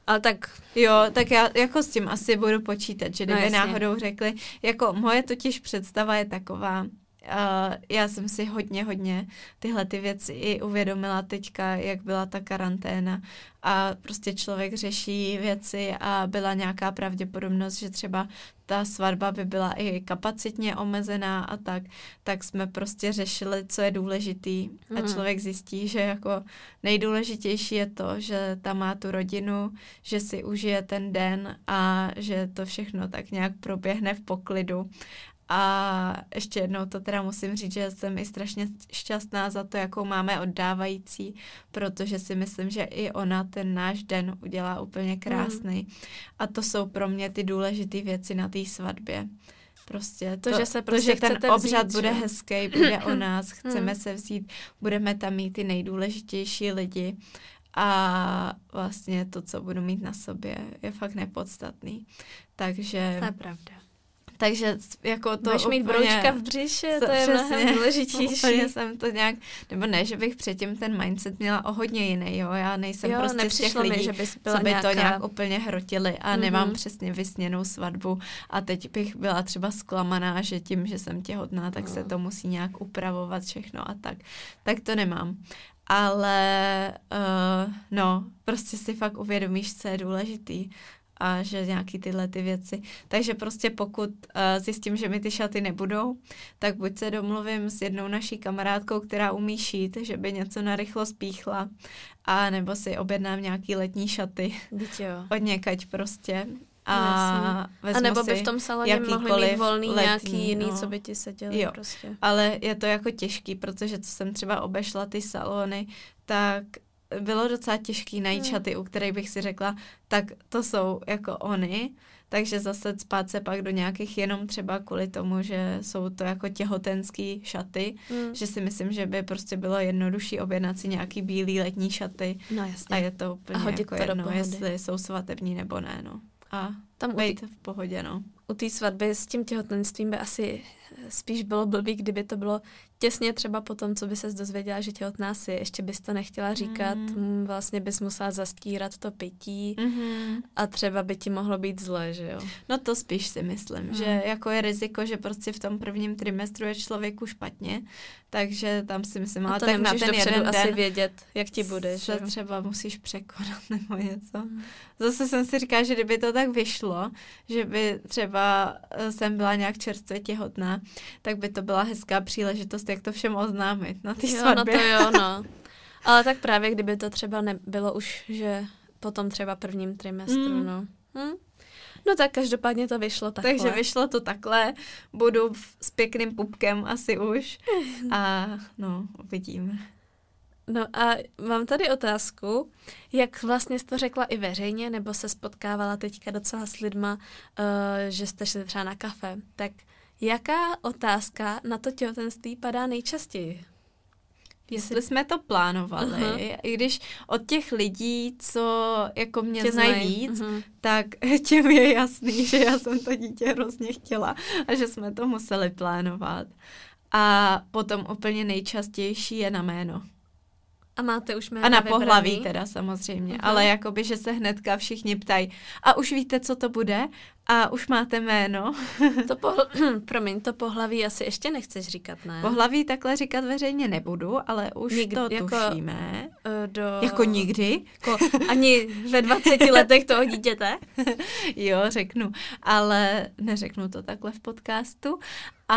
Ale tak Jo, tak já jako s tím asi budu počítat, že No, kdyby jasně. náhodou řekli, jako moje totiž představa je taková, Uh, já jsem si hodně, hodně tyhle ty věci i uvědomila teďka, jak byla ta karanténa. A prostě člověk řeší věci a byla nějaká pravděpodobnost, že třeba ta svatba by byla i kapacitně omezená a tak, tak jsme prostě řešili, co je důležitý. A Mhm. člověk zjistí, že jako nejdůležitější je to, že tam má tu rodinu, že si užije ten den a že to všechno tak nějak proběhne v poklidu a ještě jednou to teda musím říct, že jsem i strašně šťastná za to, jakou máme oddávající, protože si myslím, že i ona ten náš den udělá úplně krásný. Mm. A to jsou pro mě ty důležité věci na té svatbě. Prostě To, že se to, prostě že ten obřad vzít, bude že? hezký, bude o nás, *clears throat* chceme Hmm. se vzít, budeme tam mít ty nejdůležitější lidi a vlastně to, co budu mít na sobě, je fakt nepodstatný. Takže to je pravda. Takže jako to Budeš mít broučka v břiše, to je přesně, mnohem důležitější. Úplně jsem to nějak, nebo ne, že bych předtím ten mindset měla o hodně jiný, jo, já nejsem jo, prostě z těch lidí, mi, že bys byla co by nějaká... to nějak úplně hrotili a Mhm. nemám přesně vysněnou svatbu a teď bych byla třeba zklamaná, že tím, že jsem těhotná, tak se No. to musí nějak upravovat všechno a tak. Tak to nemám. Ale uh, no, prostě si fakt uvědomíš, co je důležitý a že nějaký tyhle ty věci. Takže prostě pokud uh, zjistím, že mi ty šaty nebudou, tak buď se domluvím s jednou naší kamarádkou, která umí šít, že by něco narychlo spíchla, a nebo si objednám nějaký letní šaty *laughs* od někať prostě. A, A vezmu nebo by v tom saloně mohli mít volný letní, nějaký jiný, no. co by ti seděli Jo. prostě. Ale je to jako těžký, protože co jsem třeba obešla ty salony, tak bylo docela těžký najít Hmm. šaty, u kterých bych si řekla, tak to jsou jako oni, takže zase spát se pak do nějakých jenom třeba kvůli tomu, že jsou to jako těhotenský šaty, Hmm. že si myslím, že by prostě bylo jednodušší objednat si nějaký bílý letní šaty No a jasně. je to úplně A hodit jako to do jedno, pohody. jestli jsou svatební nebo ne, no. A Tam být v pohodě, no. U té svatby s tím těhotenstvím by asi spíš bylo blbý, kdyby to bylo těsně třeba po tom, co by se dozvěděla, že těhotná si, ještě bys to nechtěla říkat, Mm. mm. vlastně bys musela zastírat to pití Mm-hmm. a třeba by ti mohlo být zle, že jo? No to spíš si myslím, Hmm. že jako je riziko, že prostě v tom prvním trimestru je člověku špatně, takže tam si myslím, ale tak na ten jeden asi den vědět, jak ti bude, že jo? třeba musíš překonat nebo něco. Hmm. Zase jsem si říkala, že kdyby to tak vyšlo, že by třeba eh, jsem byla nějak čerstvě těhotná, tak by to byla hezká příležitost, jak to všem oznámit na té Jo, no svatbě. to jo, no. *laughs* Ale tak právě kdyby to třeba nebylo už, že potom třeba prvním trimestru, Mm. no. Hm? No tak každopádně to vyšlo takhle. Takže vyšlo to takhle, budu v, s pěkným pupkem asi už *laughs* a no, uvidíme. No a mám tady otázku, jak vlastně jsi to řekla i veřejně, nebo se spotkávala teďka docela s lidma, uh, že jste šli třeba na kafe, tak jaká otázka na to těhotenství padá nejčastěji? Jestli jsme to plánovali, Aha. i když od těch lidí, co jako mě Tě znají víc, mhm. tak *laughs* těm je jasný, že já jsem to dítě hrozně chtěla a že jsme to museli plánovat. A potom úplně nejčastější je na jméno. A máte už jména A na vybraný? pohlaví teda samozřejmě, Aha. ale jakoby, že se hnedka všichni ptají, a už víte, co to bude? A už máte jméno? *laughs* To po, *clears throat* promiň, to pohlaví asi ještě nechceš říkat, ne? Pohlaví takhle říkat veřejně nebudu, ale už Nikdy, to jako- tušíme. Eh, do... Jako nikdy? Jako ani ve 20 *laughs* letech toho dítěte? Jo, řeknu, ale neřeknu to takhle v podcastu,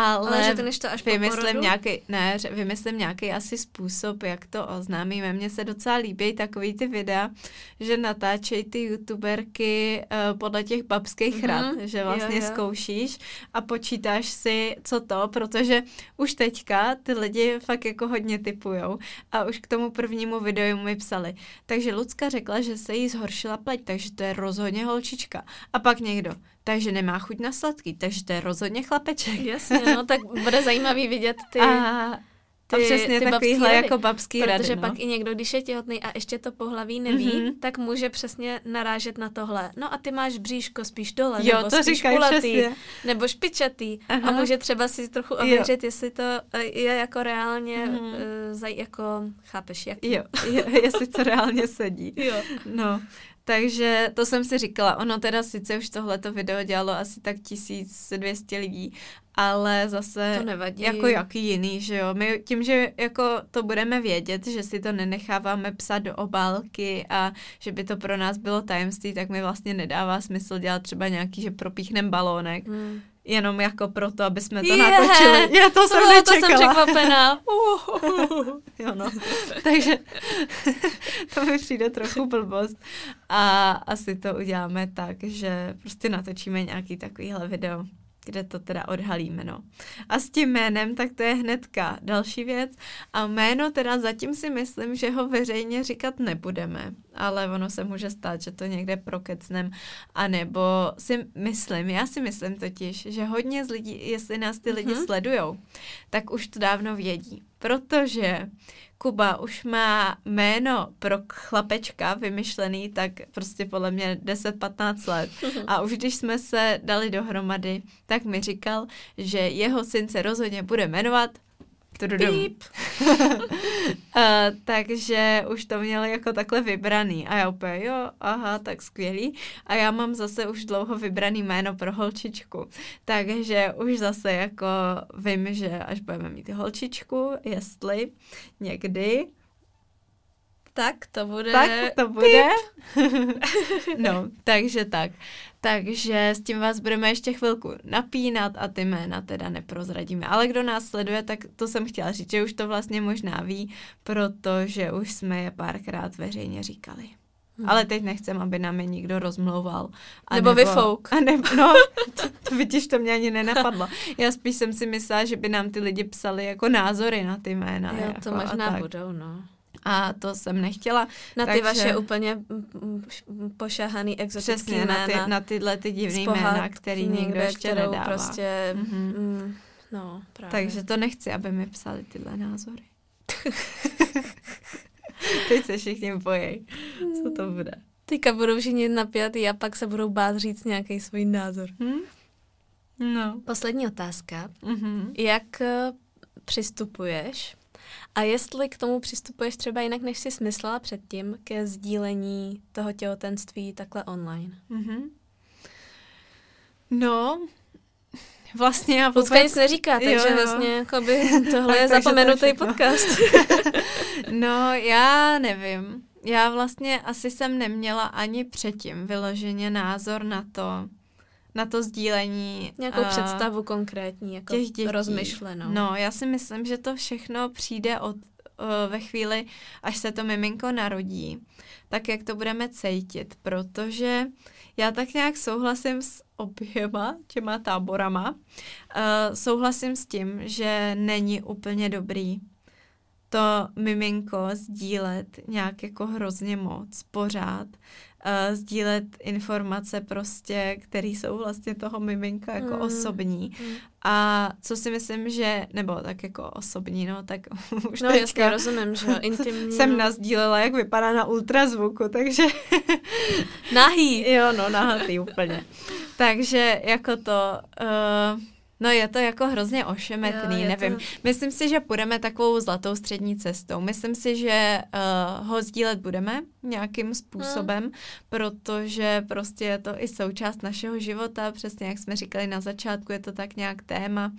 ale, Ale že to než to až vymyslím nějaký, ne, vymyslím nějaký asi způsob, jak to oznámíme. Mně se docela líbí takový ty videa, že natáčejí ty youtuberky uh, podle těch babských Mhm, rad, že vlastně jo, jo. zkoušíš a počítáš si, co to, protože už teďka ty lidi fakt jako hodně typujou a už k tomu prvnímu videu mi psali. Takže Lucka řekla, že se jí zhoršila pleť, takže to je rozhodně holčička. A pak někdo, takže nemá chuť na sladký, takže to je rozhodně chlapeček. Jasně, no tak bude zajímavý vidět ty, *laughs* a, ty, a přesně ty takovýhle babský rady. jako babský Protože rady, no. pak i někdo, když je těhotný a ještě to pohlaví neví, Mhm. mm-hmm. tak může přesně narážet na tohle. No a ty máš bříško spíš dole, Jo, nebo to spíš kulatý, přesně. nebo špičatý. Aha. A může třeba si trochu Jo. ověřit, jestli to eh, je jako reálně, Mhm. mm-hmm. zaj, jako, chápeš, jak? Jo, *laughs* je, jestli to reálně sedí. Jo. No, takže to jsem si říkala. Ono teda sice už tohleto video dělalo asi tak 1200 lidí, ale zase To nevadí. jako jaký jiný, že jo. My tím, že jako to budeme vědět, že si to nenecháváme psat do obálky a že by to pro nás bylo tajemství, tak mi vlastně nedává smysl dělat třeba nějaký, že propíchnem balónek. Hmm. Jenom jako proto, aby jsme to Je! natočili. Je, to jsem Tohle to jsem nečekala. překvapená. *laughs* Jo, no. Takže *laughs* to mi přijde trochu blbost. A asi to uděláme tak, že prostě natočíme nějaký takovýhle video, kde to teda odhalíme, no. A s tím jménem, tak to je hnedka další věc. A jméno teda zatím si myslím, že ho veřejně říkat nebudeme, ale ono se může stát, že to někde prokecnem, anebo si myslím, já si myslím totiž, že hodně z lidí, jestli nás ty lidi Mhm. sledujou, tak už to dávno vědí. Protože Kuba už má jméno pro chlapečka vymyšlený tak prostě podle mě 10-15 let. A už když jsme se dali dohromady, tak mi říkal, že jeho syn se rozhodně bude jmenovat Píp. uh, *laughs* takže už to měl jako takhle vybraný. A já úplně, jo, aha, tak skvělý. A já mám zase už dlouho vybraný jméno pro holčičku. Takže už zase jako vím, že až budeme mít holčičku, jestli někdy, tak to bude... Tak to bude. *laughs* no, takže tak. Takže s tím vás budeme ještě chvilku napínat a ty jména teda neprozradíme. Ale kdo nás sleduje, tak to jsem chtěla říct, že už to vlastně možná ví, protože už jsme je párkrát veřejně říkali. Hmm. Ale teď nechcem, aby nám je někdo rozmlouval. A nebo, nebo vyfouk. A nebo, no, to, to vidíš, to mě ani nenapadlo. Já spíš jsem si myslela, že by nám ty lidi psali jako názory na ty jména. Jo, jako, to možná budou, no a to jsem nechtěla. Na ty takže... vaše úplně pošahaný exotický Přesně, jména. Na, ty, na tyhle ty divný jména, který nikdo ještě nedává. prostě, mm-hmm. mm, no, právě. Takže to nechci, aby mi psali tyhle názory. *laughs* Teď se všichni bojí, co to bude. Teďka budou všichni napjatý a pak se budou bát říct nějaký svůj názor. Hmm? No. Poslední otázka. Mm-hmm. Jak eh, přistupuješ a jestli k tomu přistupuješ třeba jinak, než jsi smyslela předtím, ke sdílení toho těhotenství takhle online? Mm-hmm. No, vlastně já vůbec... nic neříká, takže jo, jo. vlastně jakoby, *laughs* tohle je zapomenutý podcast. *laughs* no, já nevím. Já vlastně asi jsem neměla ani předtím vyloženě názor na to, na to sdílení. Nějakou uh, představu konkrétní, jako těch dětí. rozmyšlenou. No, já si myslím, že to všechno přijde od, uh, ve chvíli, až se to miminko narodí, tak jak to budeme cítit, protože já tak nějak souhlasím s oběma těma táborama. Uh, souhlasím s tím, že není úplně dobrý to miminko sdílet nějak jako hrozně moc, pořád uh, sdílet informace prostě, které jsou vlastně toho miminka jako mm. osobní. Mm. A co si myslím, že, nebo tak jako osobní, no, tak *laughs* už No jasně, rozumím, že *laughs* intimní. Jsem no. nazdílela, jak vypadá na ultrazvuku, takže... nahý. *laughs* Jo, no, nahý úplně. takže jako to... Uh, No je to jako hrozně ošemetný, jo, nevím. To... Myslím si, že půjdeme takovou zlatou střední cestou. Myslím si, že uh, ho sdílet budeme nějakým způsobem, hmm. protože prostě je to i součást našeho života, přesně jak jsme říkali na začátku, je to tak nějak téma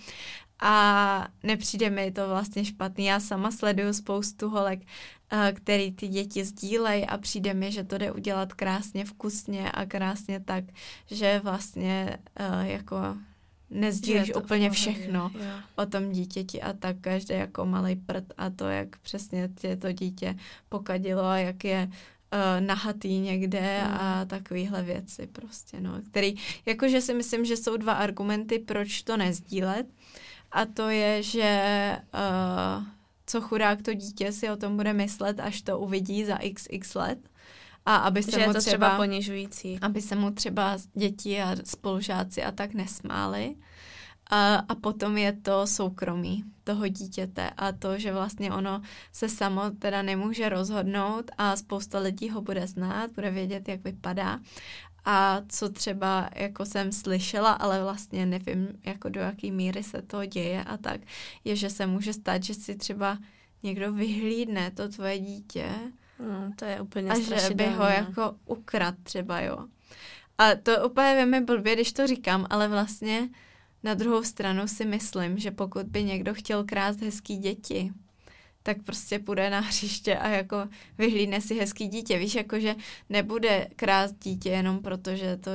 a nepřijde mi to vlastně špatný. Já sama sleduju spoustu holek, uh, který ty děti sdílejí a přijde mi, že to jde udělat krásně, vkusně a krásně tak, že vlastně uh, jako nezdílíš úplně všechno o tom dítěti a tak každý jako malý prd a to, jak přesně tě to dítě pokadilo a jak je uh, nahatý někde mm. a takovéhle věci prostě, no, který, jakože si myslím, že jsou dva argumenty, proč to nezdílet. A to je, že uh, co chudák to dítě si o tom bude myslet, až to uvidí za xx let a aby se že mu je to třeba, třeba ponižující. Aby se mu třeba děti a spolužáci a tak nesmáli. A, a potom je to soukromí toho dítěte a to, že vlastně ono se samo teda nemůže rozhodnout a spousta lidí ho bude znát, bude vědět, jak vypadá. A co třeba jako jsem slyšela, ale vlastně nevím, jako do jaký míry se to děje a tak, je, že se může stát, že si třeba někdo vyhlídne to tvoje dítě No, to je úplně A že by ho jako ukrad třeba, jo. A to úplně mi blbě, když to říkám, ale vlastně na druhou stranu si myslím, že pokud by někdo chtěl krást hezký děti, tak prostě půjde na hřiště a jako vyhlídne si hezký dítě. Víš, jako že nebude krást dítě jenom proto, že to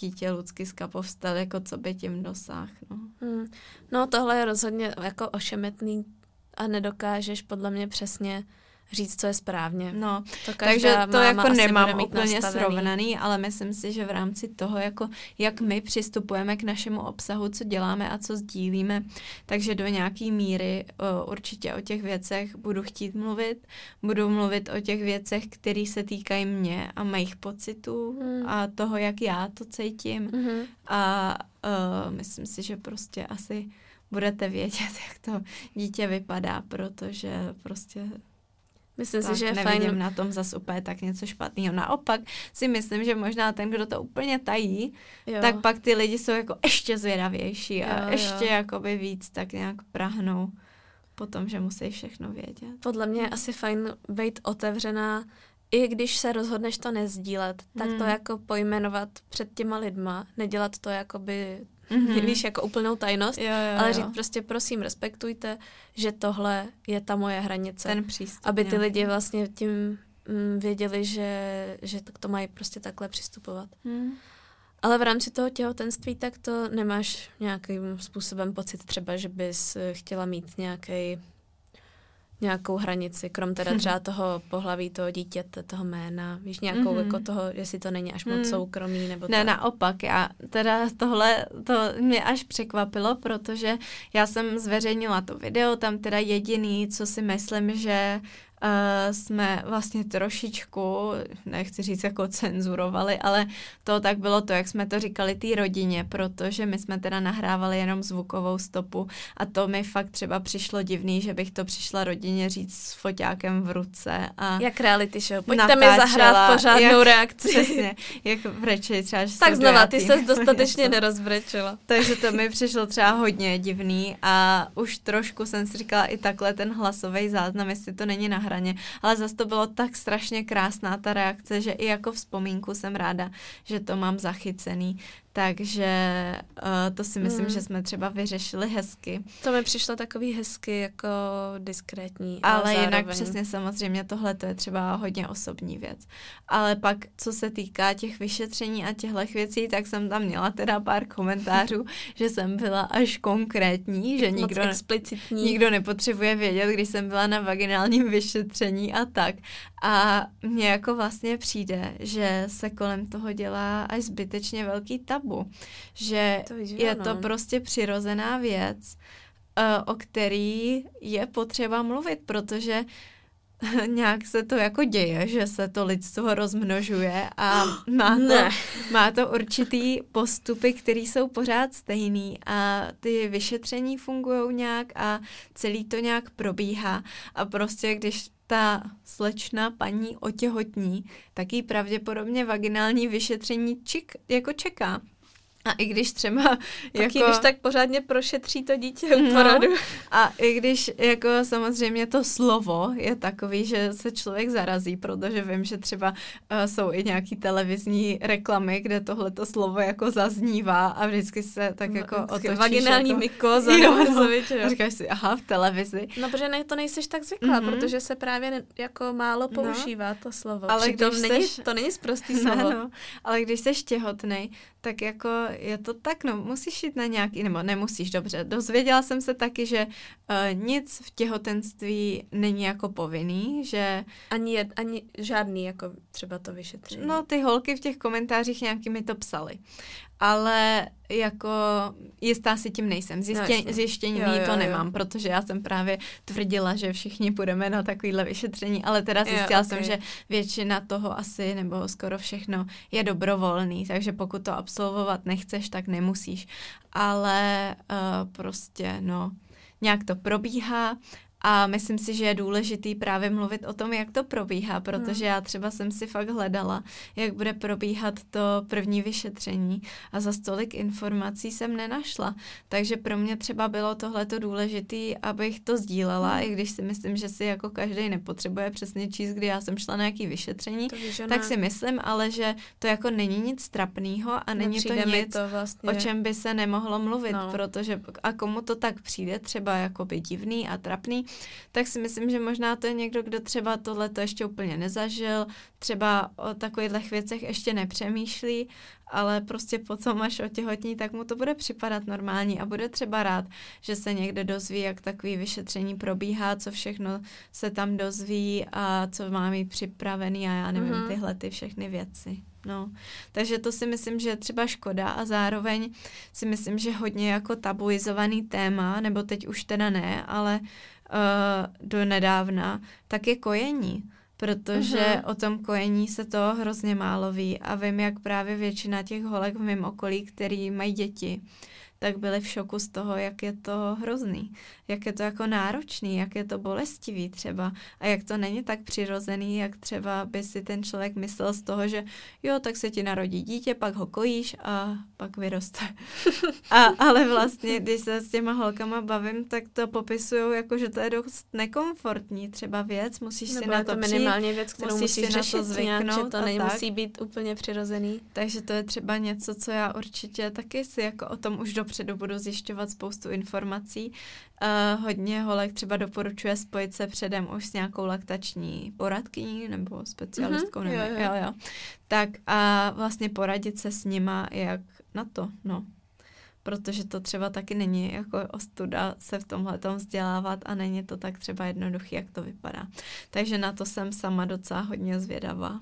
dítě Lucky povstal, jako co by tím dosáhl. No. Hmm. no tohle je rozhodně jako ošemetný a nedokážeš podle mě přesně říct, co je správně. No, to takže to jako nemám úplně nastavený. srovnaný, ale myslím si, že v rámci toho, jako jak my přistupujeme k našemu obsahu, co děláme a co sdílíme, takže do nějaký míry uh, určitě o těch věcech budu chtít mluvit. Budu mluvit o těch věcech, které se týkají mě a mých pocitů hmm. a toho, jak já to cítím. Hmm. A uh, myslím si, že prostě asi budete vědět, *laughs* jak to dítě vypadá, protože prostě Myslím tak si, že je nevidím fajn. na tom zase úplně tak něco špatného. Naopak si myslím, že možná ten, kdo to úplně tají, Jo. tak pak ty lidi jsou jako ještě zvědavější a Jo, ještě jo. jakoby víc tak nějak prahnou po tom, že musí všechno vědět. Podle mě je asi fajn být otevřená, i když se rozhodneš to nezdílet, tak to Hmm. jako pojmenovat před těma lidma, nedělat to jakoby, Mhm. víš, jako úplnou tajnost, Jo, jo, ale jo. říct prostě prosím, respektujte, že tohle je ta moje hranice. ten přístup. aby ty nějaký. lidi vlastně tím mm, věděli, že, že to, to mají prostě takhle přistupovat. Hmm. Ale v rámci toho těhotenství tak to nemáš nějakým způsobem pocit třeba, že bys eh, chtěla mít nějaký nějakou hranici, krom teda třeba toho pohlaví toho dítěte, toho jména, víš, nějakou Mhm. jako toho, jestli to není až moc Mm. soukromý, nebo Ne, tak. naopak, já teda tohle, to mě až překvapilo, protože já jsem zveřejnila to video, tam teda jediný, co si myslím, že uh, jsme vlastně trošičku, nechci říct jako cenzurovali, ale to tak bylo to, jak jsme to říkali té rodině, protože my jsme teda nahrávali jenom zvukovou stopu a to mi fakt třeba přišlo divný, že bych to přišla rodině říct s foťákem v ruce a Jak reality show. Pojďte mi natáčela, zahrát pořádnou jak- reakci. Přesně, jak brečej třeba, že tak znova, ty ses dostatečně nerozbrečela. *laughs* Takže to mi přišlo třeba hodně divný a už trošku jsem si říkala i takhle ten hlasový záznam, jestli to není na hraně, ale zase to bylo tak strašně krásná ta reakce, že i jako vzpomínku jsem ráda, že to mám zachycený. Takže uh, to si myslím, Mm. že jsme třeba vyřešili hezky. To mi přišlo takový hezky, jako diskrétní. Ale ale jinak přesně samozřejmě tohle to je třeba hodně osobní věc. Ale pak, co se týká těch vyšetření a těchto věcí, tak jsem tam měla teda pár komentářů, *laughs* že jsem byla až konkrétní, že nikdo, explicitní. nikdo nepotřebuje vědět, když jsem byla na vaginálním vyšetření a tak. A mně jako vlastně přijde, že se kolem toho dělá až zbytečně velký tabu. Že To je ano. to prostě přirozená věc, eh, o který je potřeba mluvit, protože *laughs* nějak se to jako děje, že se to lidstvo rozmnožuje a *gasps* má to, Ne. má to určitý postupy, které jsou pořád stejný a ty vyšetření fungují nějak a celý to nějak probíhá a prostě když ta slečna paní otěhotní, tak jí pravděpodobně vaginální vyšetření čik, jako čeká. A i když třeba *laughs* Tak jako... když tak pořádně prošetří to dítě No. porodu. *laughs* A i když jako samozřejmě to slovo je takový, že se člověk zarazí, protože vím, že třeba uh, jsou i nějaký televizní reklamy, kde tohleto slovo jako zaznívá a vždycky se tak jako Vždycky otočíš. Vaginální jako... mykoza. *laughs* Jo, no. jo. A říkáš si, aha, v televizi. No, protože ne, to nejseš tak zvyklá, Mhm. mm-hmm. protože se právě ne, jako málo No. používá to slovo. Ale Přitom když není, seš- to není zprostý slovo. no, ale když jsi těhotnej, tak jako je to tak, no, musíš jít na nějaký, nebo nemusíš, dobře. Dozvěděla jsem se taky, že uh, nic v těhotenství není jako povinný, že Ani, jed, ani žádný, jako třeba to vyšetření. No, ty holky v těch komentářích nějaký mi to psali. Ale jako jistá si tím nejsem. Zjistě, No, zjištění Jo, jo, to jo. nemám, protože já jsem právě tvrdila, že všichni půjdeme na takovýhle vyšetření, ale teda Jo, zjistila ok. jsem, že většina toho asi, nebo skoro všechno, je dobrovolný, takže pokud to absolvovat nechceš, tak nemusíš. Ale uh, prostě, no, nějak to probíhá a myslím si, že je důležitý právě mluvit o tom, jak to probíhá, protože já třeba jsem si fakt hledala, jak bude probíhat to první vyšetření a za stolik informací jsem nenašla. Takže pro mě třeba bylo tohleto důležitý, abych to sdílela, Hmm. i když si myslím, že si jako každý nepotřebuje přesně číst, kdy já jsem šla na jaký vyšetření, tak si myslím, ale že to jako není nic trapného a není to Nepřijde nic, to vlastně. o čem by se nemohlo mluvit, No. protože a komu to tak přijde, třeba jakoby divný a trapný, tak si myslím, že možná to je někdo, kdo třeba tohle to ještě úplně nezažil, třeba o takových věcech ještě nepřemýšlí, ale prostě potom, až otěhotní, tak mu to bude připadat normální a bude třeba rád, že se někde dozví, jak takový vyšetření probíhá, co všechno se tam dozví a co má mít připravený a já nevím, Mhm. tyhle ty všechny věci. No, takže to si myslím, že je třeba škoda a zároveň si myslím, že hodně jako tabuizovaný téma, nebo teď už teda ne, ale uh, do nedávna, tak je kojení. Protože Mhm. o tom kojení se to hrozně málo ví a vím, jak právě většina těch holek v mém okolí, který mají děti, tak byli v šoku z toho, jak je to hrozný, jak je to jako náročný, jak je to bolestivý třeba a jak to není tak přirozený, jak třeba by si ten člověk myslel z toho, že jo, tak se ti narodí dítě, pak ho kojíš a pak vyroste. *laughs* a, ale vlastně, když se s těma holkama bavím, tak to popisují jako, že to je dost nekomfortní třeba věc, musíš Nebo si na to to přijít, minimálně věc, kterou musíš musíš si na to řešit nějak, že zvyknout to nemusí tak. být úplně přirozený. Takže to je třeba něco, co já určitě taky si jako o tom už dopředu budu zjišťovat spoustu informací. Uh, hodně holek třeba doporučuje spojit se předem už s nějakou laktační poradkyní nebo specialistkou, Mhm, nevím, jo, jo. jo, jo. Tak a vlastně poradit se s nima, jak na to, no. Protože to třeba taky není jako ostuda se v tomhle vzdělávat a není to tak třeba jednoduchý, jak to vypadá. Takže na to jsem sama docela hodně zvědavá.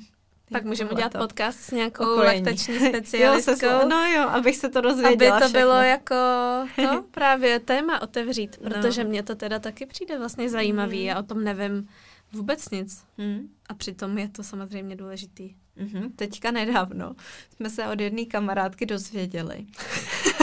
Pak můžeme udělat podcast s nějakou Ukojení. laktační *laughs* Jo, se, specialistkou. no jo, abych se to aby dozvěděla to všechno. bylo jako to *laughs* právě téma otevřít, No. protože mě to teda taky přijde vlastně zajímavý, Mhm. já o tom nevím vůbec nic Hmm. a přitom je to samozřejmě důležitý. Mhm. Teďka nedávno jsme se od jedné kamarádky dozvěděli. *laughs*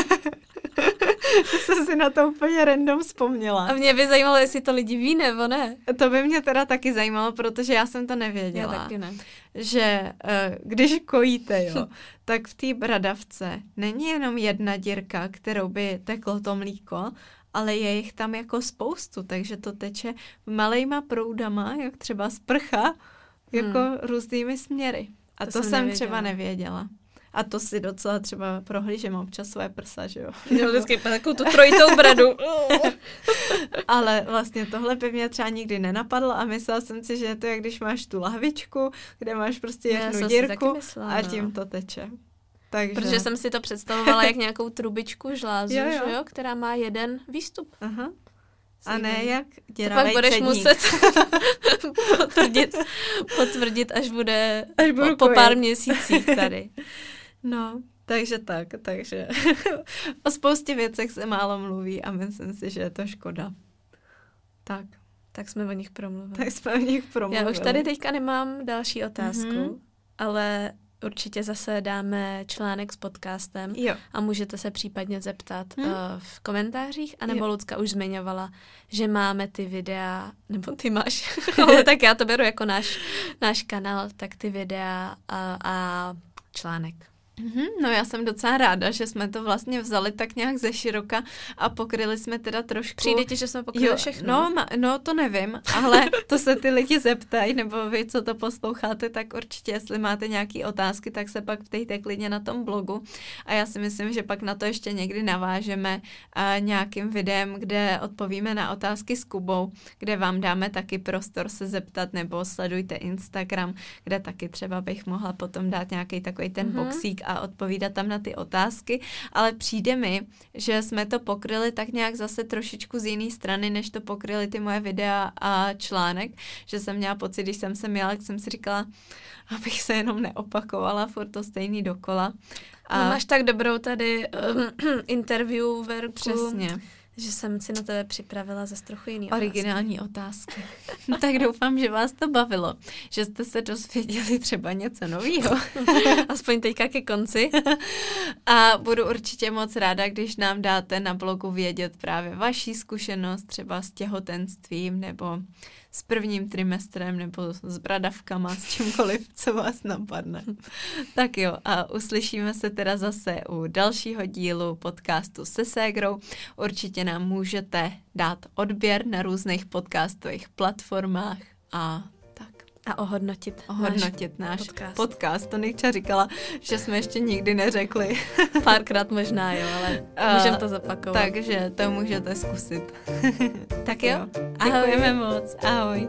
*laughs* jsem si na to úplně random vzpomněla. A mě by zajímalo, jestli to lidi ví nebo ne. To by mě teda taky zajímalo, protože já jsem to Já nevěděla. taky ne. Že uh, když kojíte, jo, *laughs* tak v té bradavce není jenom jedna dírka, kterou by teklo to mlíko, ale je jich tam jako spoustu, takže to teče malejma proudama, jak třeba sprcha, jako Hmm. různými směry. A To to, jsem jsem nevěděla. třeba nevěděla. A to si docela třeba prohlížím občas své prsa, že jo. Měl vždycky takovou tu trojitou bradu. *laughs* Ale vlastně tohle by mě třeba nikdy nenapadlo a myslela jsem si, že je to jak když máš tu lahvičku, kde máš prostě jednu dírku myslela, a no. tím to teče. Takže... Protože jsem si to představovala jak nějakou trubičku žlázu, Jo, jo, jo. jo. která má jeden výstup. Aha. A ne jak To pak děravej budeš cedník. muset *laughs* potvrdit, potvrdit, až bude Až po, po pár měsících tady. *laughs* No, takže tak, takže *laughs* o spoustě věcech se málo mluví a myslím si, že je to škoda. Tak, Tak jsme o nich promluvili. tak jsme o nich promluvili. Já už tady teďka nemám další otázku, Mhm. mm-hmm. ale určitě zase dáme článek s podcastem Jo. a můžete se případně zeptat Hm. uh, v komentářích, anebo Jo. Lucka už zmiňovala, že máme ty videa, nebo ty máš, *laughs* ale tak já to beru jako náš, náš kanál, tak ty videa a, a článek. Mhm, no já jsem docela ráda, že jsme to vlastně vzali tak nějak ze široka a pokryli jsme teda trošku... Přijde ti, že jsme pokryli Jo, všechno? No, no, to nevím, ale *laughs* to se ty lidi zeptají, nebo vy, co to posloucháte, tak určitě, jestli máte nějaké otázky, tak se pak ptejte klidně na tom blogu. A já si myslím, že pak na to ještě někdy navážeme a, nějakým videem, kde odpovíme na otázky s Kubou, kde vám dáme taky prostor se zeptat, nebo sledujte Instagram, kde taky třeba bych mohla potom dát nějaký takový ten Mhm. mm-hmm. boxík a odpovídat tam na ty otázky, ale přijde mi, že jsme to pokryli tak nějak zase trošičku z jiné strany, než to pokryly ty moje videa a článek, že jsem měla pocit, když jsem se měla, jak jsem si říkala, abych se jenom neopakovala, furt to stejný dokola. A... No, máš tak dobrou tady um, *clears throat* interview verku, Přesně. Že jsem si na tebe připravila zase trochu jiný Originální otázky. *laughs* No, tak doufám, že vás to bavilo, že jste se dozvěděli třeba něco nového. *laughs* Aspoň teďka ke konci. *laughs* A budu určitě moc ráda, když nám dáte na blogu vědět právě vaší zkušenost třeba s těhotenstvím nebo s prvním trimestrem nebo s bradavkama, s čímkoliv, co vás napadne. Tak jo, a uslyšíme se teda zase u dalšího dílu podcastu se Ségrou. Určitě nám můžete dát odběr na různých podcastových platformách a. A ohodnotit. Ohodnotit náš, náš podcast. podcast. To Nikča říkala, že jsme ještě nikdy neřekli. *laughs* Párkrát možná, jo, ale můžeme to zopakovat. Takže to můžete zkusit. tak jo, *laughs* Děkujeme moc. Ahoj.